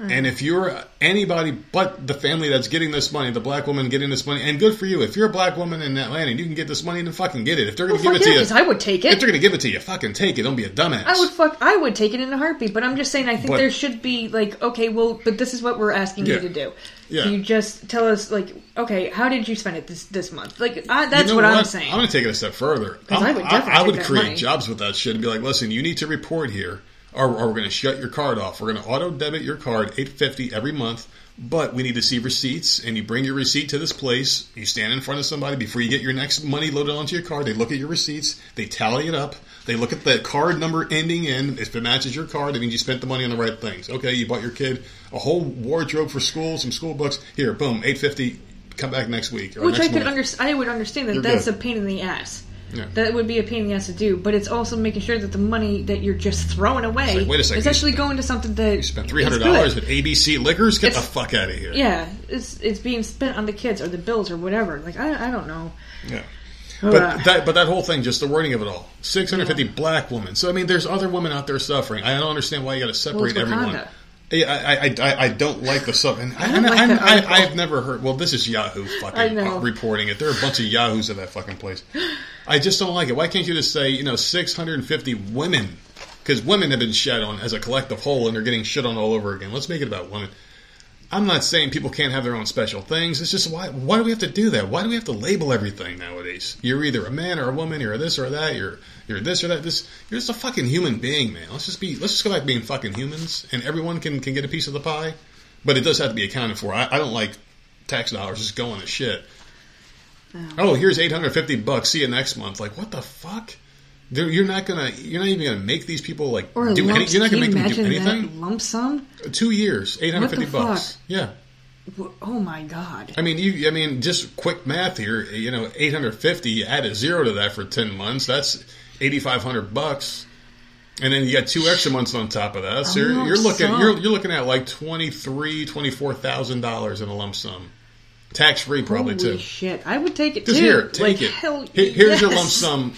Uh-huh. And if you're anybody but the family that's getting this money, the black woman getting this money, and good for you. If you're a black woman in Atlanta and you can get this money, then fucking get it. If they're going to Well, give it to you, I would take it. if they're going to give it to you, fucking take it. Don't be a dumbass. I would fuck. I would take it in a heartbeat. But I'm just saying. I think But- there should be like, okay, well, but this is what we're asking Yeah. you to do. Yeah. You just tell us like, okay, how did you spend it this this month? Like, I, You that's know what, I'm saying. I'm going to take it a step further. I would definitely I, would create money. jobs with that shit and be like, listen, you need to report here, or, or we're going to shut your card off. We're going to auto debit your card eight fifty every month, but we need to see receipts. And you bring your receipt to this place. You stand in front of somebody before you get your next money loaded onto your card. They look at your receipts. They tally it up. They look at the card number ending in. If it matches your card, that means you spent the money on the right things. Okay, you bought your kid a whole wardrobe for school, some school books. Here, boom, eight fifty. Come back next week. Or Which next I could understand. I would understand that You're that's good. a pain in the ass. Yeah. That would be a pain in the ass to do, but it's also making sure that the money that you're just throwing away like, wait a second, is actually going to something that You spent three hundred dollars at ABC Liquors. Get It's- the fuck out of here. Yeah, it's it's being spent on the kids or the bills or whatever. Like I, I don't know. Yeah. But uh, that, but that whole thing, just the wording of it all. Six hundred fifty black women. So I mean, there's other women out there suffering. I don't understand why you got to Well, separate everyone. Yeah, I, I, I, I don't like the sub, and I, don't like I, that I, article. I've never heard. Well, this is Yahoo fucking reporting it. There are a bunch of Yahoos at that fucking place. I just don't like it. Why can't you just say, you know, six hundred and fifty women? Because women have been shed on as a collective whole, and they're getting shit on all over again. Let's make it about women. I'm not saying people can't have their own special things. It's just why why do we have to do that? Why do we have to label everything nowadays? You're either a man or a woman, you're this or that, you're you're this or that. This you're just a fucking human being, man. Let's just be let's just go back to being fucking humans and everyone can, can get a piece of the pie. But it does have to be accounted for. I, I don't like tax dollars just going to shit. Oh, here's eight hundred fifty bucks. See you next month. Like what the fuck? They're- You're not gonna. You're not even gonna make these people like Or do lump, any, You're not gonna make them do anything. lump sum? Two years, eight hundred fifty bucks. fuck? Yeah. Oh my god! I mean, you. I mean, just quick math here. You know, eight hundred fifty. You add a zero to that for ten months. That's eighty five hundred bucks. And then you got two extra months on top of that. So you're, you're looking. sum. You're, you're looking at like twenty three, twenty four thousand dollars in a lump sum, tax free probably Holy too. shit! I would take it too. Here, take like, it. Hell, Here- here's your lump sum.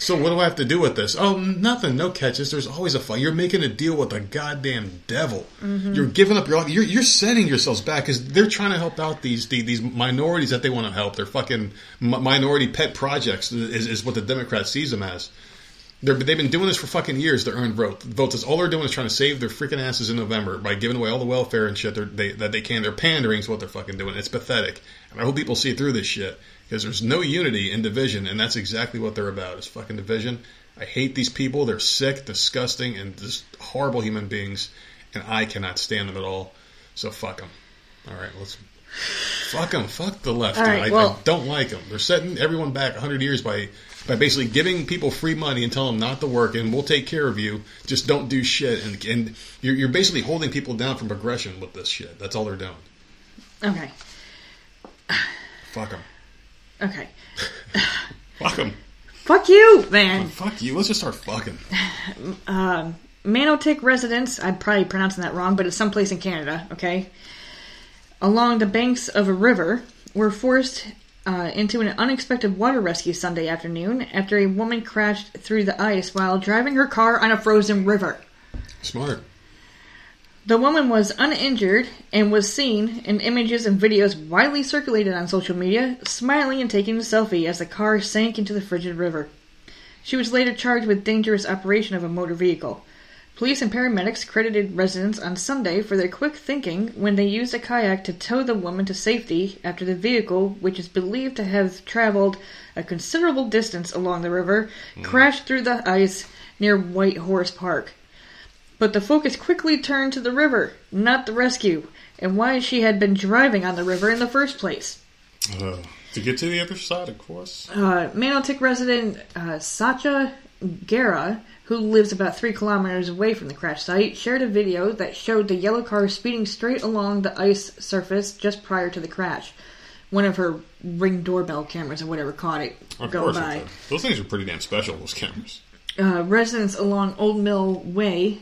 So what do I have to do with this? Oh, nothing. No catches. There's always a fight. You're making a deal with the goddamn devil. Mm-hmm. You're giving up your life. You're, you're setting yourselves back because they're trying to help out these these, these minorities that they want to help. They're fucking mi- minority pet projects is, is what the Democrats sees them as. They're, they've been doing this for fucking years to earn vote, votes. That's all they're doing is trying to save their freaking asses in November by giving away all the welfare and shit they, that they can. They're pandering is what they're fucking doing. It's pathetic. And I hope people see through this shit because there's no unity in division, and that's exactly what they're about. Is fucking division. I hate these people. They're sick, disgusting, and just horrible human beings, and I cannot stand them at all. So fuck them. All right, let's fuck them. Fuck the left. Right, I, I don't like them. They're setting everyone back 100 years by by basically giving people free money and telling them not to work and we'll take care of you. Just don't do shit. And, and you're, you're basically holding people down from progression with this shit. That's all they're doing. Okay. Fuck them. Okay. Fuck them. Fuck you, man. Fuck you. Let's just start fucking. Manotick residents, I'm probably pronouncing that wrong, but it's someplace in Canada, okay? Along the banks of a river were forced uh, into an unexpected water rescue Sunday afternoon after a woman crashed through the ice while driving her car on a frozen river. Smart. The woman was uninjured and was seen in images and videos widely circulated on social media, smiling and taking a selfie as the car sank into the frigid river. She was later charged with dangerous operation of a motor vehicle. Police and paramedics credited residents on Sunday for their quick thinking when they used a kayak to tow the woman to safety after the vehicle, which is believed to have traveled a considerable distance along the river, hmm. crashed through the ice near White Horse Park. But the focus quickly turned to the river, not the rescue, and why she had been driving on the river in the first place. Uh, to get to the other side, of course. Uh, Manotick resident uh, Sacha Guerra, who lives about three kilometers away from the crash site, shared a video that showed the yellow car speeding straight along the ice surface just prior to the crash. One of her ring doorbell cameras or whatever caught it Of it by. Those things are pretty damn special, those cameras. uh, residents along Old Mill Way,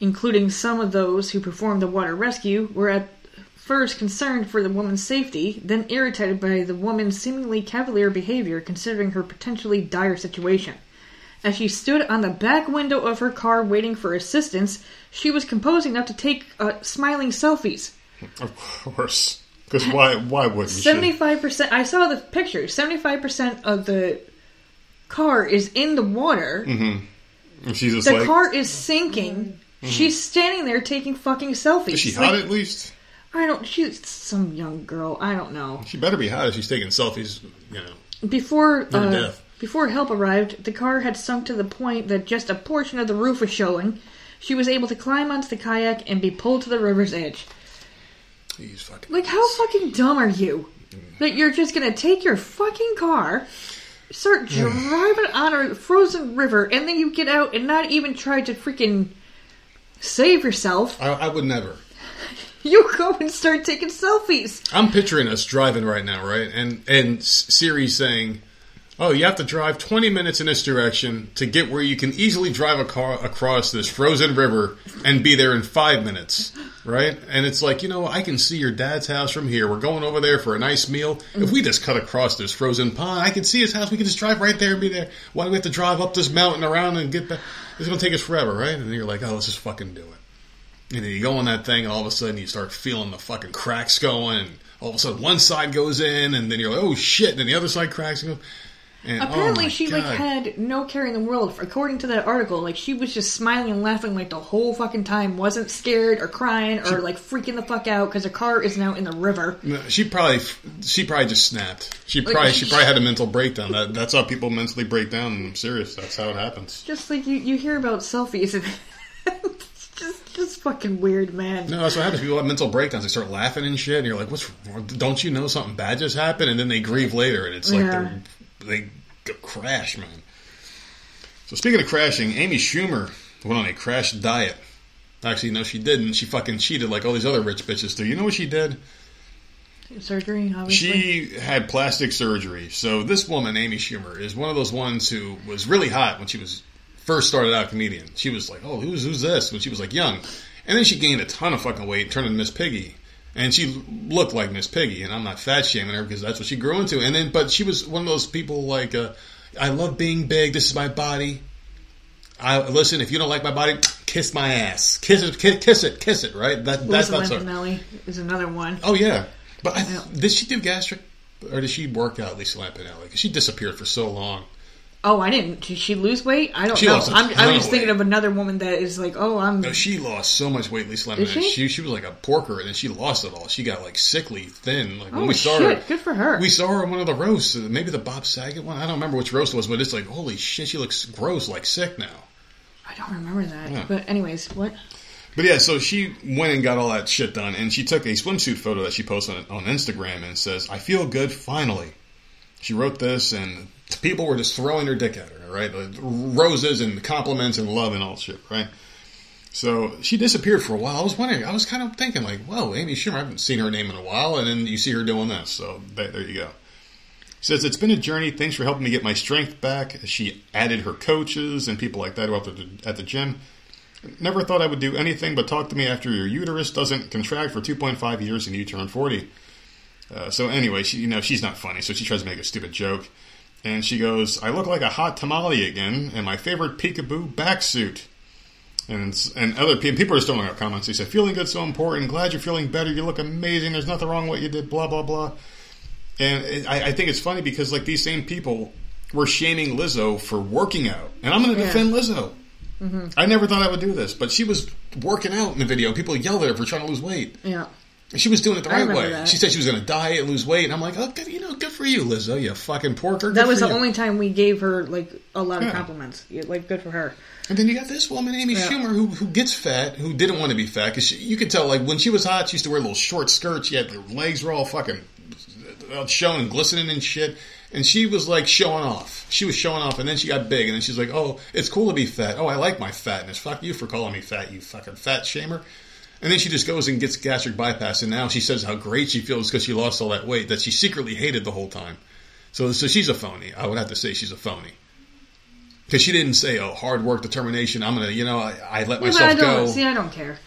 including some of those who performed the water rescue, were at first concerned for the woman's safety, then irritated by the woman's seemingly cavalier behavior considering her potentially dire situation. As she stood on the back window of her car waiting for assistance, she was composed enough to take uh, smiling selfies. Of course. Because why? Why wouldn't she? Seventy-five percent. I saw the picture. Seventy-five percent of the car is in the water. And she's just The like, car is sinking. Mm-hmm. She's standing there taking fucking selfies. is she Like, hot at least? I don't. She's some young girl. I don't know. She better be hot if she's taking selfies. You know. Before uh, death. before help arrived, the car had sunk to the point that just a portion of the roof was showing. She was able to climb onto the kayak and be pulled to the river's edge. He's fucking. Like, how fucking dumb are you? Mm. That you're just gonna take your fucking car, start mm. driving on a frozen river, and then you get out and not even try to freaking save yourself. I, I would never. You go and start taking selfies. I'm picturing us driving right now, right? And and Siri saying, "Oh, you have to drive 20 minutes in this direction to get where you can easily drive a car across this frozen river and be there in five minutes." Right? And it's like, you know, I can see your dad's house from here. We're going over there for a nice meal. If we just cut across this frozen pond, I can see his house. We can just drive right there and be there. Why do we have to drive up this mountain around and get back? It's going to take us forever, right? And you're like, oh, let's just fucking do it. And then you go on that thing, and all of a sudden you start feeling the fucking cracks going, and all of a sudden one side goes in, and then you're like, oh shit, and then the other side cracks. And, and oh Apparently, my she God. like had no care in the world. According to that article, like she was just smiling and laughing like the whole fucking time. wasn't scared or crying or like freaking the fuck out because her car is now in the river. No, She probably, she probably just snapped. She probably, she probably had a mental breakdown. That, that's how people mentally break down. I'm serious. That's how it happens. Just like you, you hear about selfies and it's just just fucking weird, man. No, that's what happens. People have mental breakdowns. They start laughing and shit, and you're like, "What's? wrong? Don't you know something bad just happened?" And then they grieve later, and it's like Yeah. they're- they crash, man. So speaking of crashing, Amy Schumer went on a crash diet. Actually, no, she didn't. She fucking cheated like all these other rich bitches do. You know what she did? Surgery, obviously. She had plastic surgery. So this woman, Amy Schumer, is one of those ones who was really hot when she was first started out comedian. She was like, "Oh, who's who's this?" When she was like young, and then she gained a ton of fucking weight, turned into Miss Piggy, and she looked like Miss Piggy. And I'm not fat shaming her because that's what she grew into. And then, but she was one of those people like, uh, "I love being big. This is my body." I listen. If you don't like my body, kiss my ass. Kiss it. Kiss, kiss it. Kiss it. Right. That, that's Lisa that's her. Lampanelli is another one. Oh yeah, but I, did she do gastric, or did she work out Lisa Lampanelli? 'Cause she disappeared for so long. Oh, I didn't. Did she lose weight? I don't She know. lost a I'm, ton I of was thinking weight. of another woman that is like, oh, I'm. No, she lost so much weight, Lisa Lampanelli. Did she? she she was like a porker, and then she lost it all. She got like sickly, thin. Like when oh we saw shit! her, Good for her. we saw her in one of the roasts, uh, maybe the Bob Saget one. I don't remember which roast it was, but it's like holy shit, she looks gross, like sick now. I don't remember that. Yeah. But anyways, what? But yeah, so she went and got all that shit done, and she took a swimsuit photo that she posted on, on Instagram and says, "I feel good finally." She wrote this, and people were just throwing their dick at her, right? Like, roses and compliments and love and all shit, right? So she disappeared for a while. I was wondering, I was kind of thinking, like, "Whoa, Amy Schumer, I haven't seen her name in a while," and then you see her doing this. So there you go. Says, It's been a journey. Thanks for helping me get my strength back. She added her coaches and people like that who helped her at the gym. Never thought I would do anything but talk to me after your uterus doesn't contract for 2.5 years and you turn 40. Uh, so anyway, she, you know, she's not funny, so she tries to make a stupid joke. And she goes, I look like a hot tamale again in my favorite peekaboo back suit. And, and other people, people are still making comments. They say, feeling good so important. Glad you're feeling better. You look amazing. There's nothing wrong with what you did. Blah, blah, blah. And I, I think it's funny because like these same people were shaming Lizzo for working out, and I'm going to Yeah. defend Lizzo. Mm-hmm. I never thought I would do this, but she was working out in the video. People yelled at her for trying to lose weight, Yeah. And she was doing it the I right way. that. She said she was going to diet and lose weight, and I'm like, oh, good, you know, good for you, Lizzo. You fucking porker. That was the you. only time we gave her like a lot of compliments. Yeah, Like, good for her. And then you got this woman, Amy Yeah. Schumer, who who gets fat, who didn't want to be fat because you could tell, like when she was hot, she used to wear little short skirts. She had her legs were all fucking out showing, glistening and shit. And she was like showing off. She was showing off, and then she got big, and then she's like, "Oh, it's cool to be fat. Oh, I like my fatness. Fuck you for calling me fat, you fucking fat shamer." And then she just goes and gets gastric bypass, and now she says how great she feels because she lost all that weight that she secretly hated the whole time. So, so she's a phony. I would have to say she's a phony. Because she didn't say, "Oh, hard work, determination." I'm gonna, you know, I, I let Yeah, but I myself go. see. I don't care.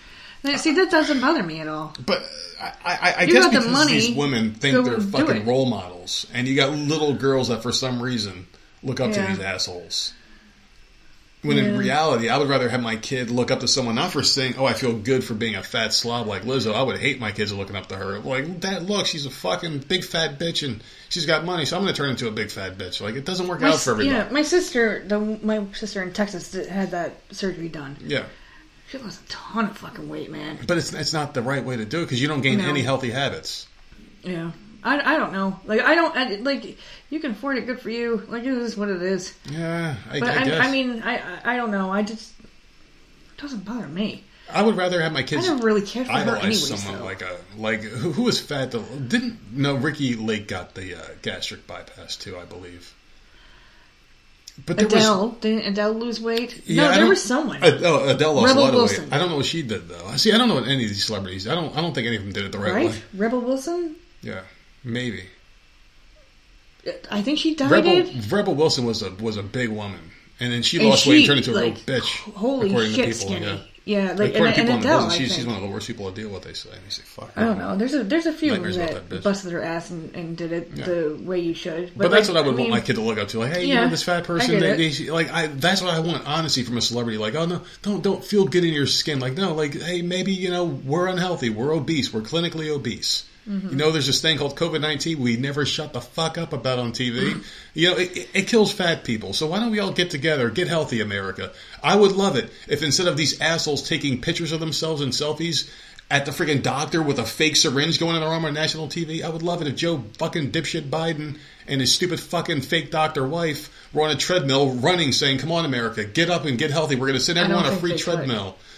See, that doesn't bother me at all. But I, I, I guess got the because money, these women think go they're fucking role models, and you got little girls that for some reason look up Yeah. to these assholes. When in reality, I would rather have my kid look up to someone not for saying, "Oh, I feel good for being a fat slob like Lizzo." I would hate my kids looking up to her. Like, Dad, look, she's a fucking big fat bitch, and she's got money, so I'm going to turn into a big fat bitch. Like, it doesn't work My, out for everybody. yeah, my sister, the my sister in Texas had that surgery done. yeah. She lost a ton of fucking weight, man. But it's it's not the right way to do it because you don't gain No. any healthy habits. Yeah. I, I don't know. Like I don't I, like you can afford it. Good for you. Like it is what it is. Yeah, I, But I I. I, mean, I I I don't know. I just it doesn't bother me. I would rather have my kids. I never really cared for her idolize anyways. someone though. like a like who, was fat. Didn't no Ricki Lake got the uh, gastric bypass too, I believe. But there Adele was didn't Adele lose weight? yeah, I no, there was someone. Ad- oh, Adele lost Rebel a lot of Wilson. weight. I don't know what she did though. I see, I don't know what any of these celebrities. I don't. I don't think any of them did it the right, right? way. Rebel Wilson. Yeah, maybe. I think she died. Rebel Rebel Wilson was a was a big woman, and then she And lost she, weight and turned into a like, real bitch. Holy according shit, to people. skinny. Yeah. Yeah, like and, According to and people in the Adele. business, I she's, she's one of the worst people to deal with. They say. And you say, "Fuck." I don't know. There's a there's a few that, that busted their ass and, and did it Yeah. the way you should. But, that's like, what I would mean, want my kid to look up to. Like, hey, you Yeah, know, this fat person. They, they, like, I that's what I want honesty from a celebrity. Like, oh no, don't don't feel good in your skin. Like, no, like, hey, maybe you know we're unhealthy, we're obese, we're clinically obese. Mm-hmm. You know, there's this thing called COVID nineteen. We never shut the fuck up about on TV. Mm-hmm. You know, it, it, it kills fat people. So why don't we all get together, get healthy, America? I would love it if instead of these assholes taking pictures of themselves and selfies. At the freaking doctor with a fake syringe going in their arm on national TV. I would love it if Joe fucking dipshit Biden and his stupid fucking fake doctor wife were on a treadmill running saying, come on America, get up and get healthy. We're going to send everyone a free treadmill. could.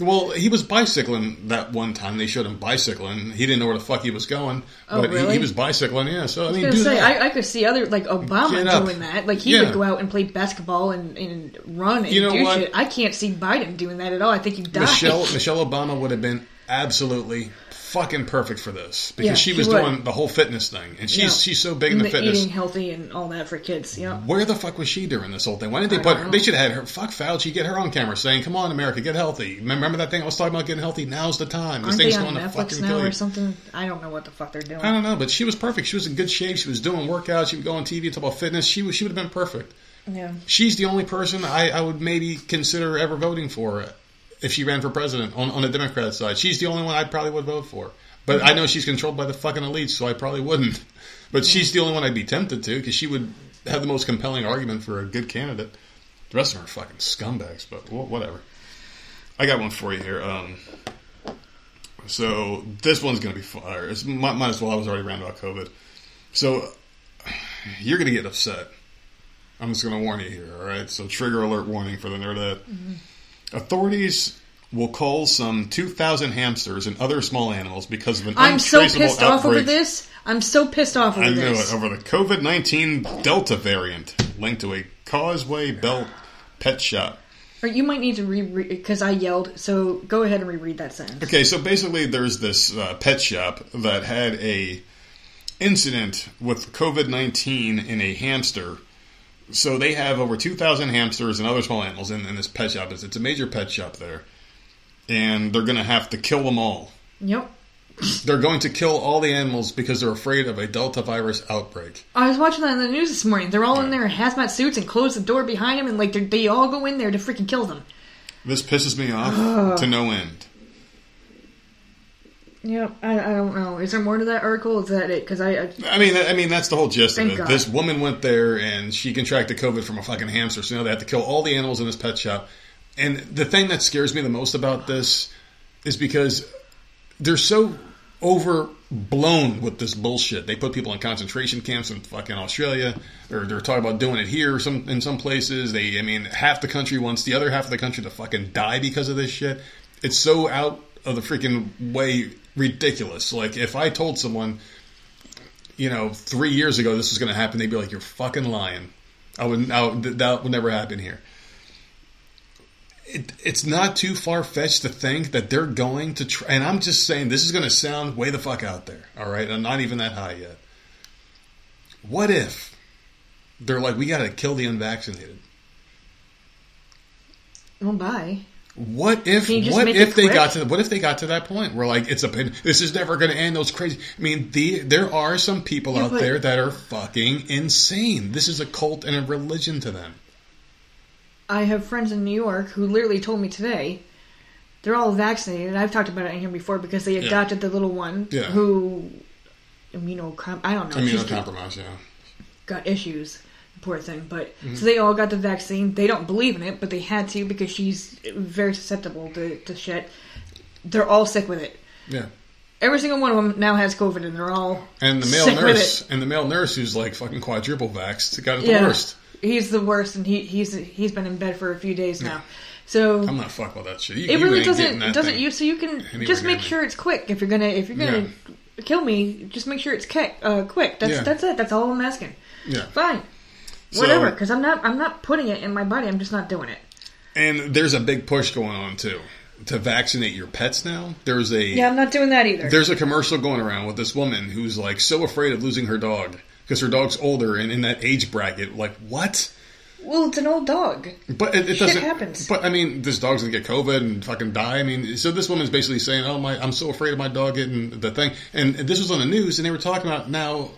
Well, he was bicycling that one time. They showed him bicycling. He didn't know where the fuck he was going, Oh, but he, really? he was bicycling. Yeah, so I, I was mean, gonna say. I, I could see other like Obama doing that. Like he Yeah. would go out and play basketball and, and run and You know do what? shit. I can't see Biden doing that at all. I think he'd die. Michelle Michelle Obama would have been absolutely fucking perfect for this because Yeah, she was doing the whole fitness thing, and she's Yeah. she's so big in the And fitness. eating healthy and all that for kids. Yeah. Where the fuck was she during this whole thing? Why didn't they I put? know. They should have had her. Fuck Fauci, get her on camera saying, "Come on, America, get healthy." Remember that thing I was talking about getting healthy? Now's the time. This Aren't thing's going on to Netflix fucking now kill or something? I don't know what the fuck they're doing. I don't know, but she was perfect. She was in good shape. She was doing workouts. She would go on TV talk about fitness. She was. She would have been perfect. Yeah. She's the only person I, I would maybe consider ever voting for if she ran for president on, on the Democrat side. She's the only one I probably would vote for. But I know she's controlled by the fucking elites, so I probably wouldn't. But she's the only one I'd be tempted to because she would have the most compelling argument for a good candidate. The rest of them are fucking scumbags, but whatever. I got one for you here. Um, so this one's going to be fire. It's, might, might as well. I was already around about COVID. So you're going to get upset. I'm just going to warn you here, all right? So, trigger alert warning for the nerdette. Authorities will cull some 2,000 hamsters and other small animals because of an I'm so pissed off over this. I'm so pissed off over I knew this. it. Over the COVID 19 Delta variant linked to a Causeway Bay pet shop. Or you might need to reread because I yelled. So go ahead and reread that sentence. Okay, so basically, there's this uh, pet shop that had a incident with COVID nineteen in a hamster. So they have over two thousand hamsters and other small animals in, in this pet shop. It's, it's a major pet shop there, and they're going to have to kill them all. Yep. They're going to kill all the animals because they're afraid of a Delta virus outbreak. I was watching that in the news this morning. They're all in their hazmat suits and close the door behind them, and like they all go in there to freaking kill them. This pisses me off to no end. Yep. I, I don't know. Is there more to that article? Is that it? Because I, I I mean, I mean that's the whole gist of it. God. This woman went there and she contracted COVID from a fucking hamster, so now they have to kill all the animals in this pet shop. And the thing that scares me the most about this is because they're so overblown with this bullshit. They put people in concentration camps in fucking Australia. They're, they're talking about doing it here some in some places. They, I mean, half the country wants the other half of the country to fucking die because of this shit. It's so out of the freaking way ridiculous. Like if I told someone you know, three years ago this was going to happen, they'd be like, "You're fucking lying." I would, I would that would never happen here. It, it's not too far fetched to think that they're going to try. And I'm just saying, this is going to sound way the fuck out there. All right, I'm not even that high yet. What if they're like, we got to kill the unvaccinated? oh bye. What if Can you just what if they quick? got to what if they got to that point where like it's a pin- this is never going to end those crazy I mean the there are some people Yeah, out but- there that are fucking insane. This is a cult and a religion to them. I have friends in New York who literally told me today they're all vaccinated. And I've talked about it in here before because they Yeah. adopted the little one Yeah. who immunocom I don't know. Immunocompromised, yeah. got issues. Poor thing, but Mm-hmm. so they all got the vaccine. They don't believe in it, but they had to because she's very susceptible to, to shit. They're all sick with it. Yeah. Every single one of them now has COVID, and they're all And the male nurse, and the male nurse who's like fucking quadruple vaxxed, got it the Yeah, worst. he's the worst, and he he's he's been in bed for a few days now. So I'm not fuck with that shit. You, it really doesn't doesn't thing. you so you can anywhere just make sure it's quick if you're gonna if you're gonna kill me just make sure it's quick uh, quick that's Yeah. that's it that's all I'm asking Yeah. fine whatever because I'm not I'm not putting it in my body I'm just not doing it And there's a big push going on too to vaccinate your pets now. There's a yeah I'm not doing that either there's a commercial going around with this woman who's like so afraid of losing her dog because her dog's older and in that age bracket. Like what? well it's an old dog But it, it Shit doesn't. happens. But I mean, this dog's gonna get COVID and fucking die. I mean, so this woman's basically saying, "Oh my, I'm so afraid of my dog getting the thing." And this was on the news, and they were talking about now.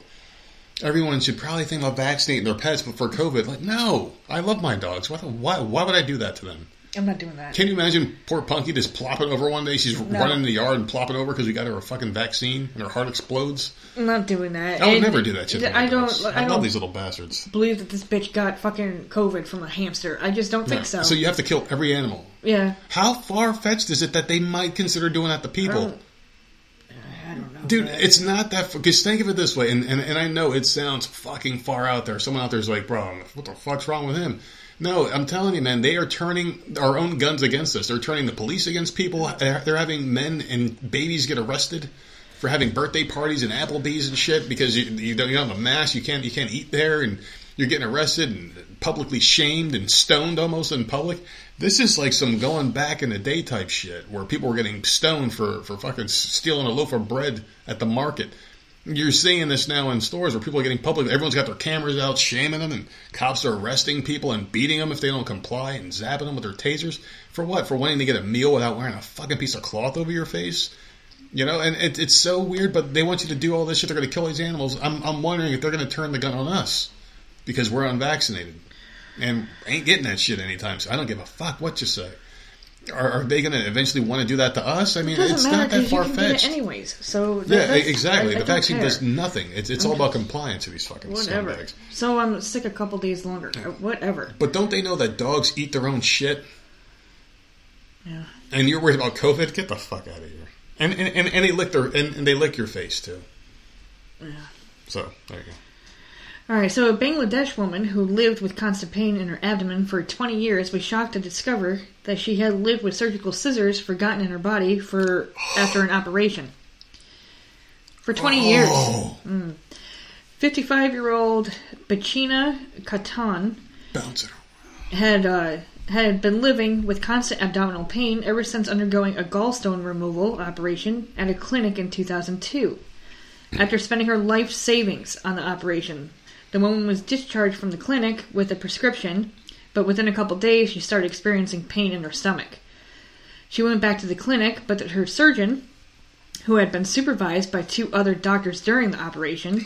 Everyone should probably think about vaccinating their pets before COVID. Like, no, I love my dogs. Why, why, why would I do that to them? I'm not doing that Can you imagine poor Punky just plopping over one day? She's running in the yard and plopping over because we got her a fucking vaccine and her heart explodes. I'm not doing that I would And never do that shit. I don't dogs. I I, love don't these little bastards. believe that this bitch got fucking COVID from a hamster I just don't think Yeah. so you have to kill every animal. yeah How far fetched is it that they might consider doing that to people? Don't- I don't know Dude, man. it's not that. Because think of it this way, and, and and I know it sounds fucking far out there. Someone out there's like, bro, what the fuck's wrong with him? No, I'm telling you, man, they are turning our own guns against us. They're turning the police against people. They're, they're having men and babies get arrested for having birthday parties and Applebee's and shit because you, you don't you don't have a mask. You can't you can't eat there, and you're getting arrested and publicly shamed and stoned almost in public. This is like some going back in the day type shit where people were getting stoned for for fucking stealing a loaf of bread at the market. You're seeing this now in stores where people are getting public. Everyone's got their cameras out, shaming them, and cops are arresting people and beating them if they don't comply and zapping them with their tasers. For what? For wanting to get a meal without wearing a fucking piece of cloth over your face? You know, and it, it's so weird, but they want you to do all this shit. They're going to kill these animals. I'm, I'm wondering if they're going to turn the gun on us because we're unvaccinated and ain't getting that shit anytime soon. I don't give a fuck what you say. Are, are they going to eventually want to do that to us? I mean, It it's matter not that far can get it fetched. anyways. So Yeah, exactly. I- I the vaccine care. does nothing. It's it's all about compliance to these fucking whatever. scumbags. So I'm sick a couple days longer. Uh, Whatever. But don't they know that dogs eat their own shit? Yeah. And you're worried about COVID? Get the fuck out of here. And and, and, and they lick their and, and they lick your face too. Yeah. So there you go. All right. So a Bangladesh woman who lived with constant pain in her abdomen for 20 years was shocked to discover that she had lived with surgical scissors forgotten in her body for after an operation. For 20 years. Oh, 55 year old Bachina Katan had uh, had been living with constant abdominal pain ever since undergoing a gallstone removal operation at a clinic in 2002. After spending her life savings on the operation, the woman was discharged from the clinic with a prescription, but within a couple days she started experiencing pain in her stomach. She went back to the clinic, but her surgeon, who had been supervised by two other doctors during the operation,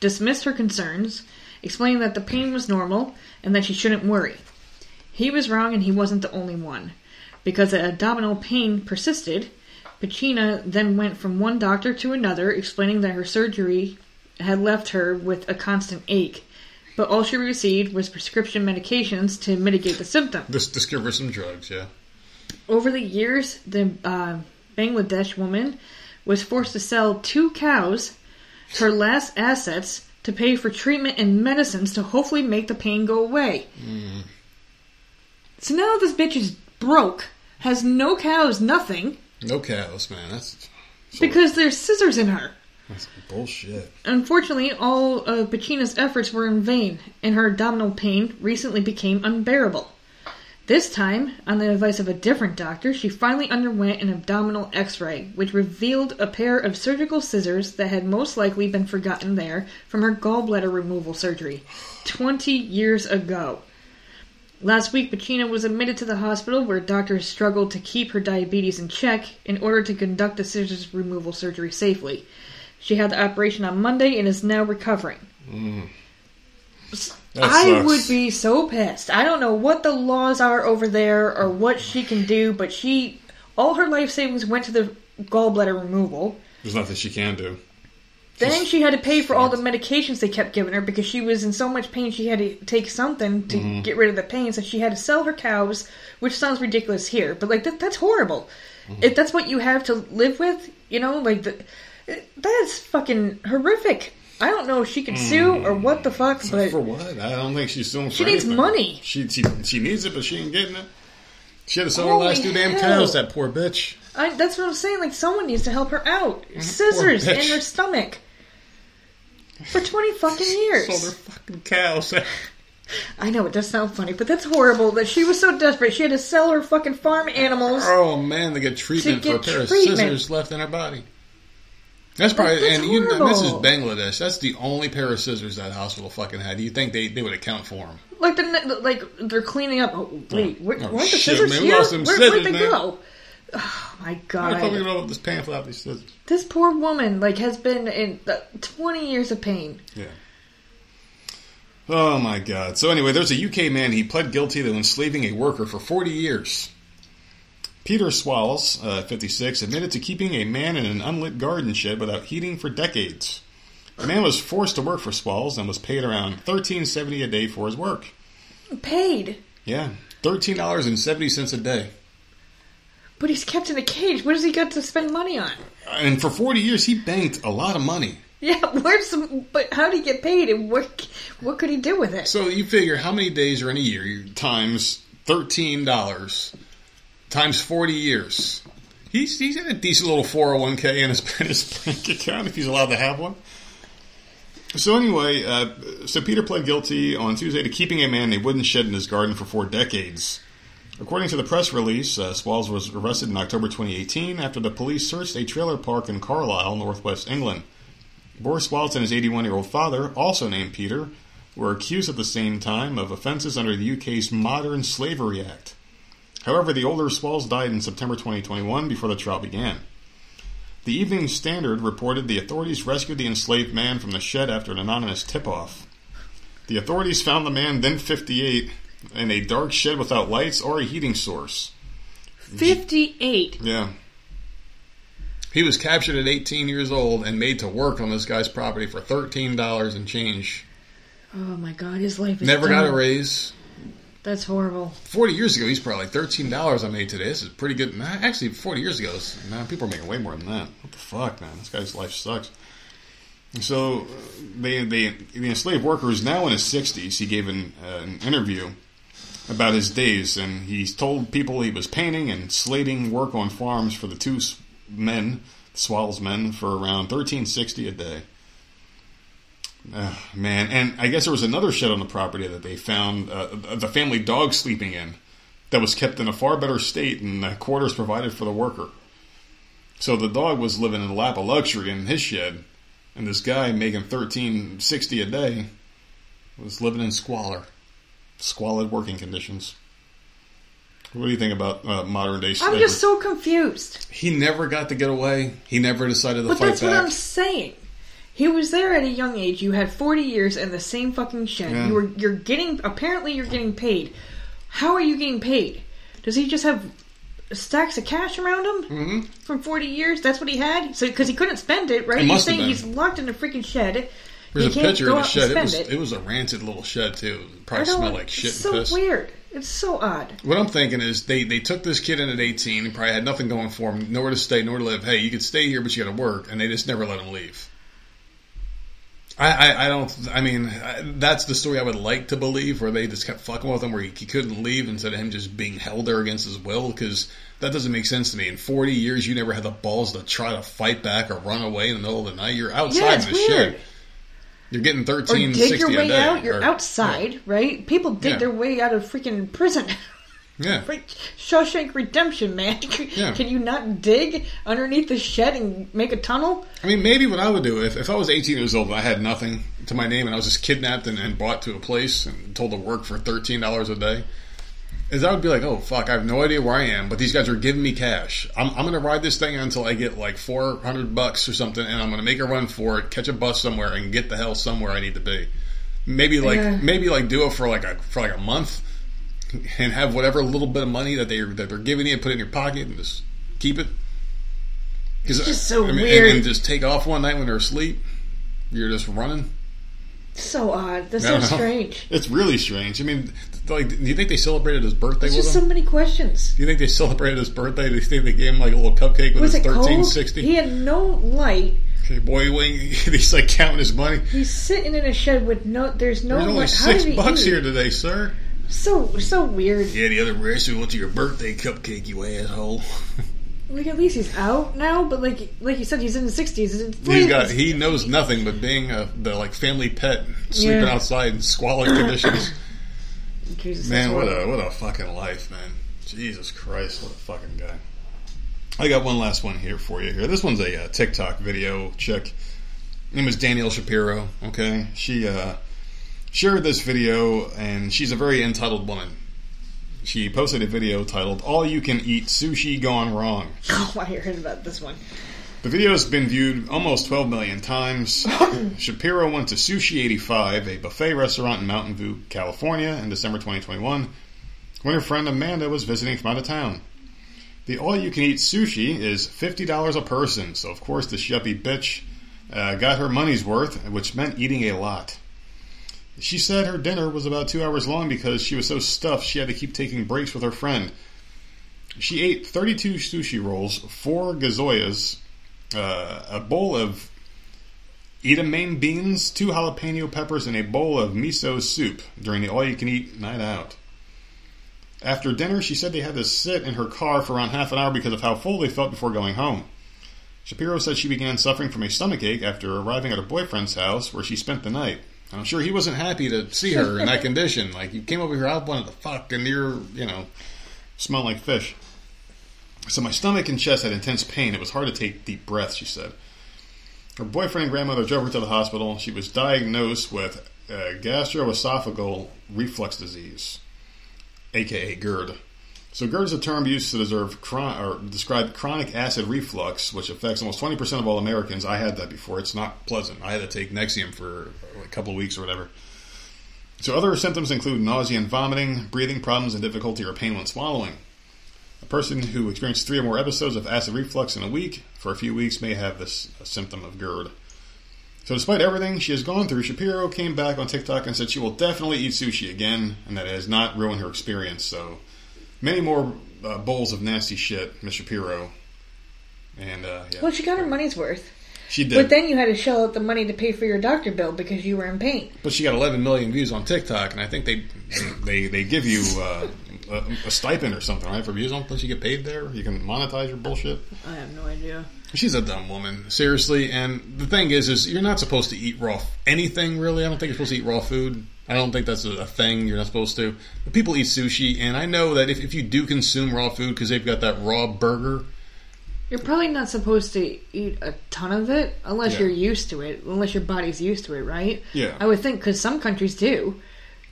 dismissed her concerns, explaining that the pain was normal and that she shouldn't worry. He was wrong and he wasn't the only one. Because the abdominal pain persisted, Pacina then went from one doctor to another, explaining that her surgery had left her with a constant ache. But all she received was prescription medications to mitigate the symptoms. Just her some drugs, yeah. Over the years, the uh, Bangladesh woman was forced to sell two cows, her last assets, to pay for treatment and medicines to hopefully make the pain go away. So now this bitch is broke, has no cows, nothing, No cows, man. That's because there's scissors in her. Bullshit. Unfortunately, all of Pacina's efforts were in vain, and her abdominal pain recently became unbearable. This time, on the advice of a different doctor, she finally underwent an abdominal x ray, which revealed a pair of surgical scissors that had most likely been forgotten there from her gallbladder removal surgery 20 years ago. Last week, Pacina was admitted to the hospital where doctors struggled to keep her diabetes in check in order to conduct the scissors removal surgery safely. She had the operation on Monday and is now recovering. That I would be so pissed. I don't know what the laws are over there or what she can do, but she all her life savings went to the gallbladder removal. There's nothing she can do. Then she had to pay for all the medications they kept giving her because she was in so much pain she had to take something to Mm-hmm. get rid of the pain. So she had to sell her cows, which sounds ridiculous here, but like that, that's horrible. Mm-hmm. If that's what you have to live with, you know, like the, that's fucking horrific. I don't know if she could sue or what the fuck, but for what? I don't think she's. For She needs anything. money. She, she she needs it, but she ain't getting it. She had to sell her Holy last two damn hell. cows. That poor bitch. I, that's what I'm saying. Like someone needs to help her out. Mm-hmm. Scissors in bitch. her stomach for twenty fucking years. Sold her fucking cows. I know it does sound funny, but that's horrible. That she was so desperate, she had to sell her fucking farm animals. oh man, they get treatment To for a pair treatment. of scissors left in her body. That's probably that's and you this is. Bangladesh. That's the only pair of scissors that hospital fucking had. Do You think they, they would account for them? Like the like they're cleaning up. Oh, wait, where, Oh, the scissors man, we here? Where, scissors, where'd they man. go? Oh my How the fuck we god! know this pamphlet out these scissors? This poor woman like has been in uh, twenty years of pain. Yeah. Oh my god. So anyway, there's a UK man. He pled guilty to enslaving a worker for 40 years. Peter Swallows, uh, 56, admitted to keeping a man in an unlit garden shed without heating for decades. The man was forced to work for Swallows and was paid around 13.70 a day for his work. Paid, Yeah, $13.70 a day. but he's kept in a cage. What does he got to spend money on? And for 40 years, he banked a lot of money. Yeah, where's some? But how did he get paid, and what what could he do with it? So you figure how many days are in a year times thirteen dollars times forty years. He's he's a decent little four hundred one k in his in his bank account if he's allowed to have one. So anyway, uh, so Peter pled guilty on Tuesday to keeping a man in a wooden shed in his garden for four decades. According to the press release, uh, Swallows was arrested in October 2018 after the police searched a trailer park in Carlisle, northwest England. Boris Swallows and his 81 year old father, also named Peter, were accused at the same time of offences under the UK's Modern Slavery Act. However, the older Swallows died in September 2021 before the trial began. The Evening Standard reported the authorities rescued the enslaved man from the shed after an anonymous tip off. The authorities found the man, then 58, in a dark shed without lights or a heating source. Fifty-eight. Yeah. He was captured at 18 years old and made to work on this guy's property for $13 and change. Oh my god, his life is Never got a raise. That's horrible. 40 years ago, he's probably like $13 I made today. This is pretty good. Actually, 40 years ago, people are making way more than that. What the fuck, man? This guy's life sucks. So, uh, they, they, the enslaved worker is now in his 60s. He gave an, uh, an interview about his days, and he told people he was painting and slating work on farms for the two men, Swallows men, for around 1360 a day. Uh, man, and I guess there was another shed on the property that they found uh, the family dog sleeping in that was kept in a far better state than the quarters provided for the worker. So the dog was living in a lap of luxury in his shed, and this guy making thirteen sixty a day was living in squalor, squalid working conditions. What do you think about uh, modern day I'm slavery? just so confused. he never got to get away. He never decided to But fight that's back. what I'm saying. He was there at a young age. You had 40 years in the same fucking shed. Yeah. You were you're getting apparently you're getting paid. How are you getting paid? Does he just have stacks of cash around him hmm from 40 years? That's what he had. So because he couldn't spend it, right? It He's saying he's locked in a freaking shed. There's he a picture of the shed. It was it. it was a rancid little shed too. It Probably smelled like shit it's so piss. weird. It's so odd. What I'm thinking is they, they took this kid in at 18. and probably had nothing going for him, nowhere to stay, nowhere to live. Hey, you could stay here, but you got to work, and they just never let him leave. I, I, I don't. I mean, I, that's the story I would like to believe, where they just kept fucking with him, where he, he couldn't leave instead of him just being held there against his will. Because that doesn't make sense to me. In 40 years, you never had the balls to try to fight back or run away in the middle of the night. You're outside Yeah, the weird. shed. You're getting 13, Or 13, dig 60 your way day. out. You're or- outside, right? People dig Yeah. their way out of freaking prison. Yeah. Right, Shawshank Redemption, man. Yeah. Can you not dig underneath the shed and make a tunnel? I mean, maybe what I would do if, if I was 18 years old and I had nothing to my name and I was just kidnapped and, and brought to a place and told to work for $13 a day, is I would be like, oh, fuck, I have no idea where I am, but these guys are giving me cash. I'm, I'm going to ride this thing until I get like 400 bucks or something and I'm going to make a run for it, catch a bus somewhere and get the hell somewhere I need to be. maybe like Yeah. maybe like do it for like a for like a month, and have whatever little bit of money that they that they're giving you, put it in your pocket, and just keep it. It's just uh, so and- weird. and just take off one night when they're asleep. You're just running. So odd. That's so know. strange. It's really strange. I mean, like, do you think they celebrated his birthday There's with just him? so many questions. do you think they celebrated his birthday? Do you think they gave him like a little cupcake with Was his thirteen sixty? He had no light. Okay, boy, wing. he's like counting his money. He's sitting in a shed with no. There's no. There's only light. How six bucks eat? here today, sir. So so weird. Yeah, the other restaurant went to your birthday cupcake, you asshole. Like at least he's out now, but like like you said, he's in the sixties. He's got he knows nothing but being a the like family pet, sleeping Yeah. outside in squalid conditions. Jesus, man, what a what a fucking life, man. Jesus Christ, what a fucking guy. I got one last one here for you. Here, this one's a uh, TikTok video chick. name is Danielle Shapiro. Okay, she uh, shared this video, and she's a very entitled woman. She posted a video titled "All You Can Eat Sushi Gone Wrong." Oh, I heard about this one. The video has been viewed almost 12 million times. Shapiro went to Sushi 85, a buffet restaurant in Mountain View, California, in December 2021, when her friend Amanda was visiting from out of town. The all-you-can-eat sushi is $50 a person, so of course the yuppie bitch uh, got her money's worth, which meant eating a lot. She said her dinner was about two hours long because she was so stuffed she had to keep taking breaks with her friend. She ate 32 sushi rolls, four gazoyas, uh, a bowl of edamame beans, two jalapeno peppers, and a bowl of miso soup during the all-you-can-eat night out. After dinner, she said they had to sit in her car for around half an hour because of how full they felt before going home. Shapiro said she began suffering from a stomachache after arriving at her boyfriend's house where she spent the night. I'm sure he wasn't happy to see her in that condition. Like, you came over here, I wanted to fuck, and you're, you know, smell like fish. So my stomach and chest had intense pain. It was hard to take deep breaths, she said. Her boyfriend and grandmother drove her to the hospital. She was diagnosed with uh, gastroesophageal reflux disease, aka GERD. So GERD is a term used to deserve chron- or describe chronic acid reflux, which affects almost 20% of all Americans. I had that before. It's not pleasant. I had to take Nexium for a couple of weeks or whatever. So other symptoms include nausea and vomiting, breathing problems, and difficulty or pain when swallowing. A person who experiences three or more episodes of acid reflux in a week for a few weeks may have this symptom of GERD. So, despite everything she has gone through, Shapiro came back on TikTok and said she will definitely eat sushi again, and that it has not ruined her experience. So, many more uh, bowls of nasty shit, Miss Shapiro. And uh, yeah, Well, she got her money's worth. she did. But then you had to shell out the money to pay for your doctor bill because you were in pain. But she got 11 million views on TikTok, and I think they they they give you uh, a, a stipend or something, right? For views, don't you get paid there? You can monetize your bullshit. I have no idea. She's a dumb woman, seriously. And the thing is, is you're not supposed to eat raw f- anything really. I don't think you're supposed to eat raw food. I don't think that's a, thing. You're not supposed to. But people eat sushi, and I know that if, if you do consume raw food because they've got that raw burger, You're probably not supposed to eat a ton of it unless Yeah. you're used to it, unless your body's used to it, right? Yeah. I would think because some countries do.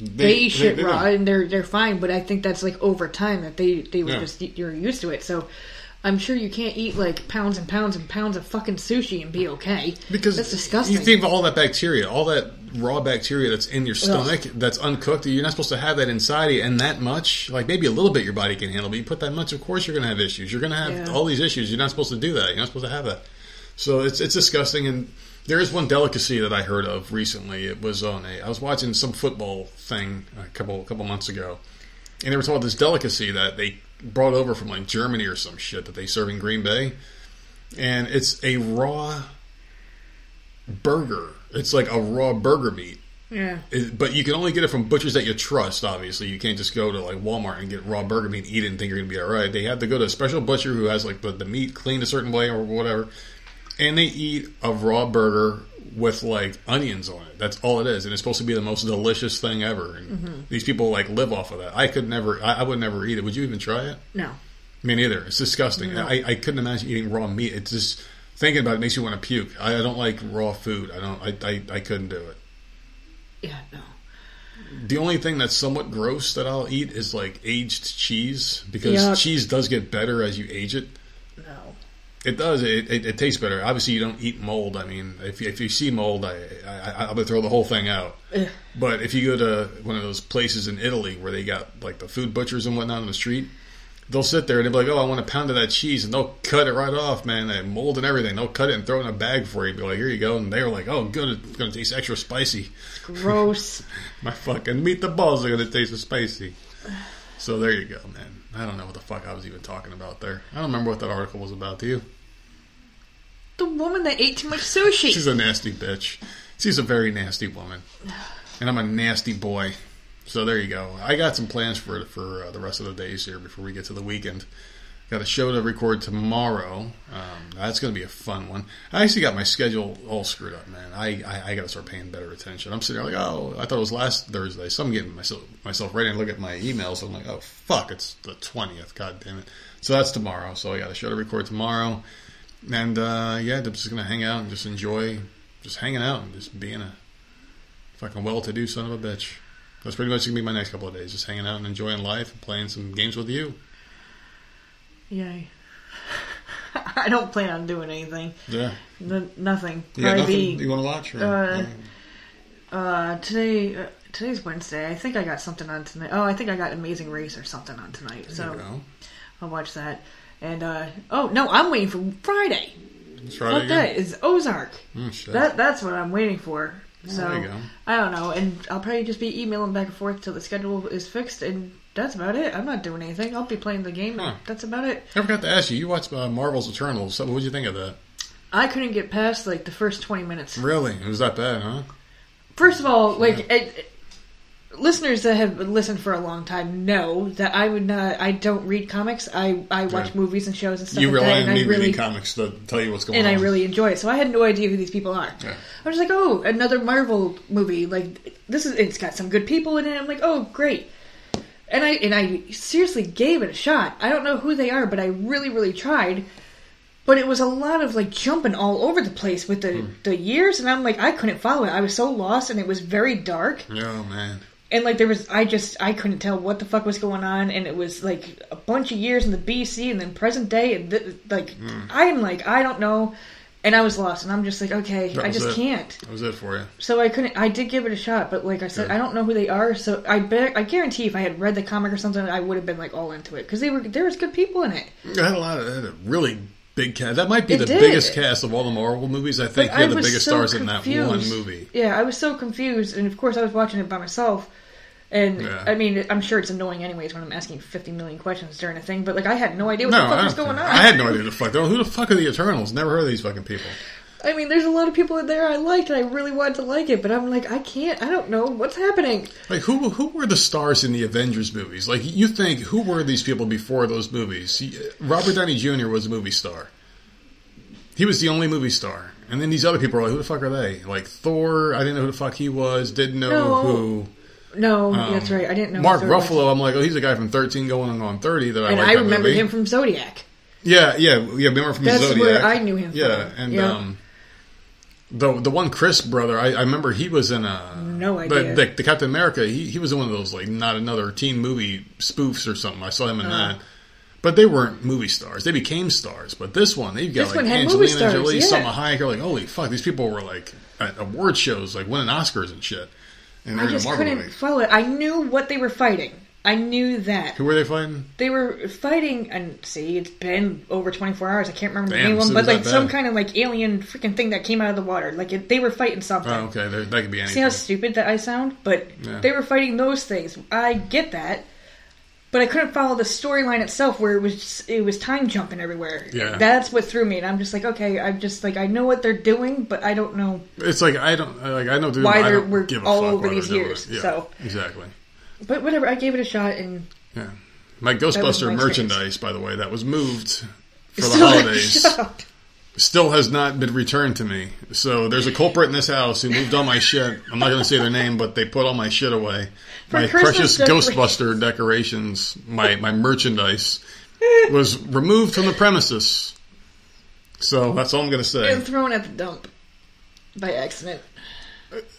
They, eat shit they raw don't. and they're they're fine, but I think that's like over time that they they would Yeah. just you're used to it. So I'm sure you can't eat like pounds and pounds and pounds of fucking sushi and be okay. Because that's disgusting. You think of all that bacteria, all that raw bacteria that's in your stomach, that's uncooked. You're not supposed to have that inside you, and that much. Like maybe a little bit your body can handle, but you put that much, of course you're going to have issues. You're going to have Yeah. all these issues. You're not supposed to do that. You're not supposed to have that. So it's it's disgusting. And there is one delicacy that I heard of recently. It was on a. I was watching some football thing a couple a couple months ago, and they were talking about this delicacy that they brought over from like Germany or some shit that they serve in Green Bay, and it's a raw burger. It's like a raw burger meat. yeah. It- but you can only get it from butchers that you trust. Obviously, you can't just go to like Walmart and get raw burger meat, and eat it, and think you're gonna be all right. They have to go to a special butcher who has like the, the meat cleaned a certain way or whatever, and they eat a raw burger with like onions on it. That's all it is, and it's supposed to be the most delicious thing ever. And mm-hmm. these people like live off of that. I could never. I, I would never eat it. Would you even try it? No. Me neither. It's disgusting. I, I couldn't imagine eating raw meat. It's just thinking about it makes you want to puke. I, I don't like raw food. I don't. I, I, I couldn't do it. Yeah, no. The only thing that's somewhat gross that I'll eat is like aged cheese because Yuck. cheese does get better as you age it. It does. It, it, it tastes better. Obviously, you don't eat mold. I mean, if you, if you see mold, I, I I would throw the whole thing out. Ugh. But if you go to one of those places in Italy where they got like the food butchers and whatnot on the street, they'll sit there and they'll be like, "Oh, I want a pound of that cheese," and they'll cut it right off, man. They mold and everything. They'll cut it and throw it in a bag for you. Be like, "Here you go," and they're like, "Oh, good. It's gonna taste extra spicy." Gross. My fucking meatballs are gonna taste spicy. So there you go, man. I don't know what the fuck I was even talking about there. I don't remember what that article was about. Do you? The woman that ate too much sushi. She's a nasty bitch. She's a very nasty woman, and I'm a nasty boy. So there you go. I got some plans for for uh, the rest of the days here before we get to the weekend. Got a show to record tomorrow. Um, that's going to be a fun one. I actually got my schedule all screwed up, man. I, I, I got to start paying better attention. I'm sitting there like, oh, I thought it was last Thursday. So I'm getting myself myself ready and look at my emails. I'm like, oh fuck, it's the twentieth. God damn it. So that's tomorrow. So I got a show to record tomorrow, and uh, yeah, I'm just gonna hang out and just enjoy, just hanging out and just being a fucking well-to-do son of a bitch. That's pretty much gonna be my next couple of days, just hanging out and enjoying life and playing some games with you. Yay. I don't plan on doing anything. Yeah. N- nothing. Probably nothing be- you want to watch? Or, uh, Uh, today, uh, today's Wednesday. I think I got something on tonight. Oh, I think I got Amazing Race or something on tonight. there So. I'll watch that. And uh, oh no, I'm waiting for Friday. It's Friday Fuck that! It's Ozark. Mm. That that's what I'm waiting for. So there you go. I don't know, and I'll probably just be emailing back and forth till the schedule is fixed, and that's about it. I'm not doing anything. I'll be playing the game. Huh. That's about it. I forgot to ask you. You watched uh, Marvel's Eternals. So what did you think of that? I couldn't get past like the first 20 minutes. Really? It was that bad, huh? First of all, like it, it- listeners that have listened for a long time know that I would not. I don't read comics. I I watch Yeah. movies and shows and stuff You like that, rely and on me I really reading comics to tell you what's going and on. And I really enjoy it. So I had no idea who these people are. Yeah. I was like, oh, another Marvel movie. Like this is it's got some good people in it. I'm like, oh, great. And I and I seriously gave it a shot. I don't know who they are, but I really really tried. But it was a lot of like jumping all over the place with the hmm. the years, and I'm like, I couldn't follow it. I was so lost, and it was very dark Oh man. And like there was i just i couldn't tell what the fuck was going on and it was like a bunch of years in the bc and then present day and th- like Hmm. i'm like i don't know and i was lost and i'm just like okay i just it. can't That was it for you. so i couldn't i did give it a shot but like i said Yeah. i don't know who they are so i bet i guarantee if i had read the comic or something i would have been like all into it because they were there was good people in it i had a lot of had a really big cast. That might be It the did. biggest cast of all the Marvel movies. I think you had the biggest so stars in that one movie. Yeah, I was so confused, and of course, I was watching it by myself. And Yeah. I mean, I'm sure it's annoying anyways when I'm asking 50 million questions during a thing, but like I had no idea what No, the fuck was going on. I had no idea who the fuck. Who the fuck are the Eternals? Never heard of these fucking people. I mean, there's a lot of people in there I liked, and I really wanted to like it, but I'm like, I can't. I don't know what's happening. Like who who were the stars in the Avengers movies? Like you think who were these people before those movies? Robert Downey Jr. was a movie star. He was the only movie star, and then these other people are like, who the fuck are they? Like Thor, I didn't know who the fuck he was. Didn't know No. who. No, um, that's right. I didn't know Mark it was. Ruffalo. I'm like, oh, he's a guy from 13 going on 30 that I and like I remember him from Zodiac. Yeah, yeah, yeah. Remember from That's Zodiac? where I knew him from. Yeah, and Yeah. um, the the one Chris brother, I, I remember he was in a No the- idea. The, the Captain America. He he was in one of those like not another teen movie spoofs or something. I saw him in Uh-huh. that. But they weren't movie stars. They became stars. But this one, they've got This like one had movie Angelina stars, Jolie, yeah. Salma Hayek. Like, holy fuck! These people were like at award shows, like winning Oscars and shit. And I just couldn't movie. follow it. I knew what they were fighting. I knew that. Who were they fighting? They were fighting, and see, it's been over 24 hours. I can't remember the name of them, but like that some kind of like alien freaking thing that came out of the water. Like it, they were fighting something. Oh, okay, there- that could be anything. See how stupid that I sound? But Yeah. they were fighting those things. I get that, but I couldn't follow the storyline itself, where it was just, it was time jumping everywhere. Yeah. that's what threw me. And I'm just like, okay, I'm just like I know what they're doing, but I don't know. It's like I don't like I know dude, Why they're- we're all over these years. Yeah, so. exactly. But whatever, I gave it a shot, and Yeah. My Ghostbuster my merchandise, by the way, that was moved for the holidays. Still has not been returned to me. So there's a culprit in this house who moved all my shit. I'm not going to say their name, but they put all my shit away. For my Christmas precious decorations. Ghostbuster decorations, my my merchandise was removed from the premises. So that's all I'm going to say. and thrown at the dump by accident.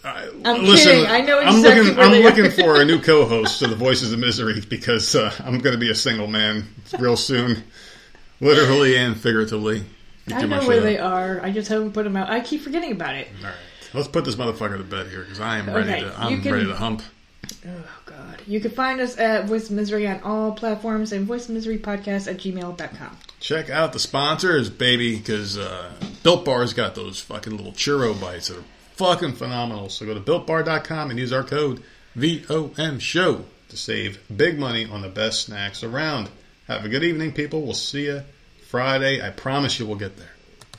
I, I'm kidding. I know I'm looking. I'm looking for a new co-host to the Voices of Misery because uh, I'm going to be a single man real soon, literally and figuratively. I know where they are. I just haven't put them out. I keep forgetting about it. All right, let's put this motherfucker to bed here because I am ready Okay, to. I'm can- ready to hump. Oh God! You can find us at Voice of Misery on all platforms and Voice of Misery Podcast at gmail.com. Check out the sponsors, baby, because uh, Built Bar's got those fucking little churro bites that are fucking phenomenal. So go to builtbar.com and use our code VOM Show to save big money on the best snacks around. Have a good evening, people. We'll see you Friday. I promise you we'll get there.